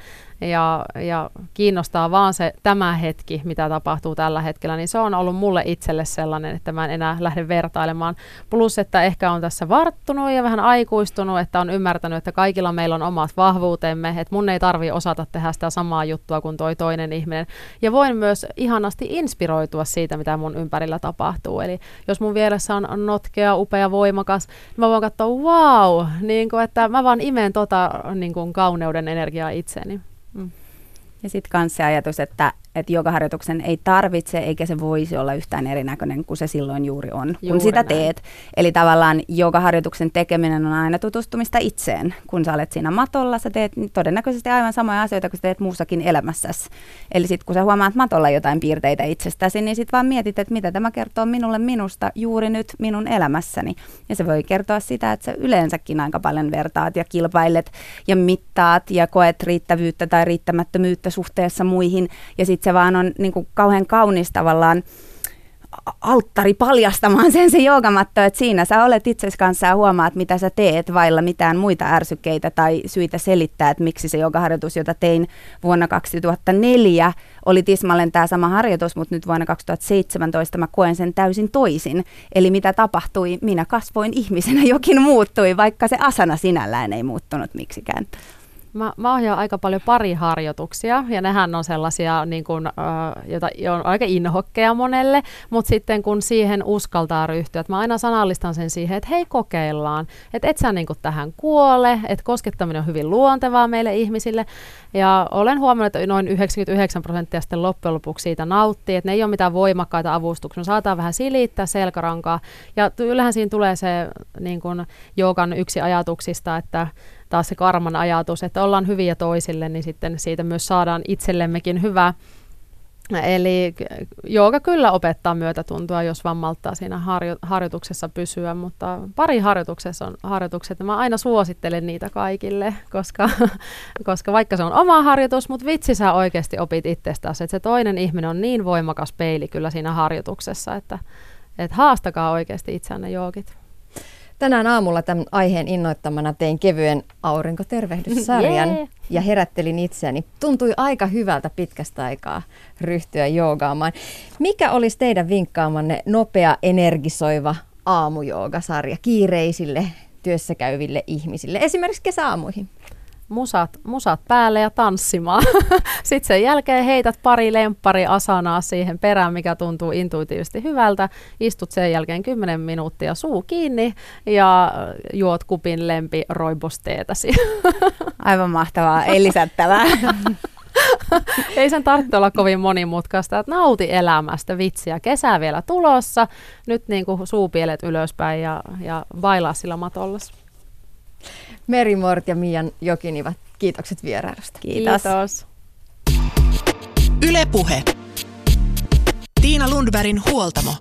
ja, ja kiinnostaa vaan se tämä hetki, mitä tapahtuu tällä hetkellä, niin se on ollut mulle itselle sellainen, että mä en enää lähde vertailemaan. Plus, että ehkä on tässä varttunut ja vähän aikuistunut, että on ymmärtänyt, että kaikilla meillä on omat vahvuutemme, että mun ei tarvi osata tehdä sitä samaa juttua kuin toi toinen ihminen. Ja voin myös ihanasti inspiroitua siitä, mitä mun ympärillä tapahtuu. Eli jos mun vieressä on notkea, upea, voimakas, niin mä voin katsoa, wow, niin kuin, että mä vaan imeen tota niin kuin kauneuden energiaa itseeni. Ja sitten myös se ajatus, että että jogaharjoituksen ei tarvitse eikä se voisi olla yhtään erinäköinen kuin se silloin juuri on, juuri kun sitä näin. teet. Eli tavallaan jogaharjoituksen tekeminen on aina tutustumista itseen. Kun sä olet siinä matolla, sä teet todennäköisesti aivan samoja asioita kuin sä teet muussakin elämässäsi. Eli sitten kun sä huomaat matolla jotain piirteitä itsestäsi, niin sitten vaan mietit, että mitä tämä kertoo minulle minusta juuri nyt minun elämässäni. Ja se voi kertoa sitä, että sä yleensäkin aika paljon vertaat ja kilpailet ja mittaat ja koet riittävyyttä tai riittämättömyyttä suhteessa muihin. Ja sitten se vaan on niin kuin kauhean kaunis tavallaan alttari paljastamaan sen se joogamatto, että siinä sä olet itsesi kanssa ja huomaat, mitä sä teet vailla mitään muita ärsykkeitä tai syitä selittää, että miksi se joogaharjoitus, jota tein vuonna 2004, oli tismalleen tämä sama harjoitus, mutta nyt vuonna 2017 mä koen sen täysin toisin. Eli mitä tapahtui? Minä kasvoin ihmisenä, jokin muuttui, vaikka se asana sinällään ei muuttunut miksikään. Mä, mä ohjaan aika paljon pariharjoituksia ja nehän on sellaisia, niin kun, äh, joita on aika inhokkeja monelle, mutta sitten kun siihen uskaltaa ryhtyä, että mä aina sanallistan sen siihen, että hei kokeillaan, että et sä niin tähän kuole, että koskettaminen on hyvin luontevaa meille ihmisille. Ja olen huomannut, että noin 99 prosenttia sitten loppujen lopuksi siitä nauttii, että ne ei ole mitään voimakkaita avustuksia, saataan vähän silittää selkärankaa. Ja kyllähän siinä tulee se niin kun, joogan yksi ajatuksista, että taas se karman ajatus, että ollaan hyviä toisille, niin sitten siitä myös saadaan itsellemmekin hyvää. Eli jooga kyllä opettaa myötätuntoa, jos vaan siinä harjo- harjoituksessa pysyä, mutta pari harjoituksessa on harjoitukset, mä aina suosittelen niitä kaikille, koska, koska vaikka se on oma harjoitus, mutta vitsi sä oikeasti opit itsestäsi, että se toinen ihminen on niin voimakas peili kyllä siinä harjoituksessa, että, että haastakaa oikeasti itseänne joogit. Tänään aamulla tämän aiheen innoittamana tein kevyen aurinkotervehdyssarjan yeah. ja herättelin itseäni. Tuntui aika hyvältä pitkästä aikaa ryhtyä joogaamaan. Mikä olisi teidän vinkkaamanne nopea, energisoiva aamujoogasarja kiireisille työssä käyville ihmisille, esimerkiksi kesäaamuihin? Musat, musat päälle ja tanssimaan. Sitten sen jälkeen heität pari lemppari asanaa siihen perään, mikä tuntuu intuitiivisesti hyvältä. Istut sen jälkeen 10 minuuttia suu kiinni ja juot kupin lempi roibosteetäsi. Aivan mahtavaa, ei lisättävää. ei sen tarvitse olla kovin monimutkaista, että nauti elämästä, vitsiä. Kesä vielä tulossa, nyt niin kuin suupielet ylöspäin ja, ja bailaa sillä matollassa. Meri Mort ja Mian Jokinivat, kiitokset vierailusta. Kiitos. Kiitos. Yle Puhe. Tiina Lundbergin huoltamo.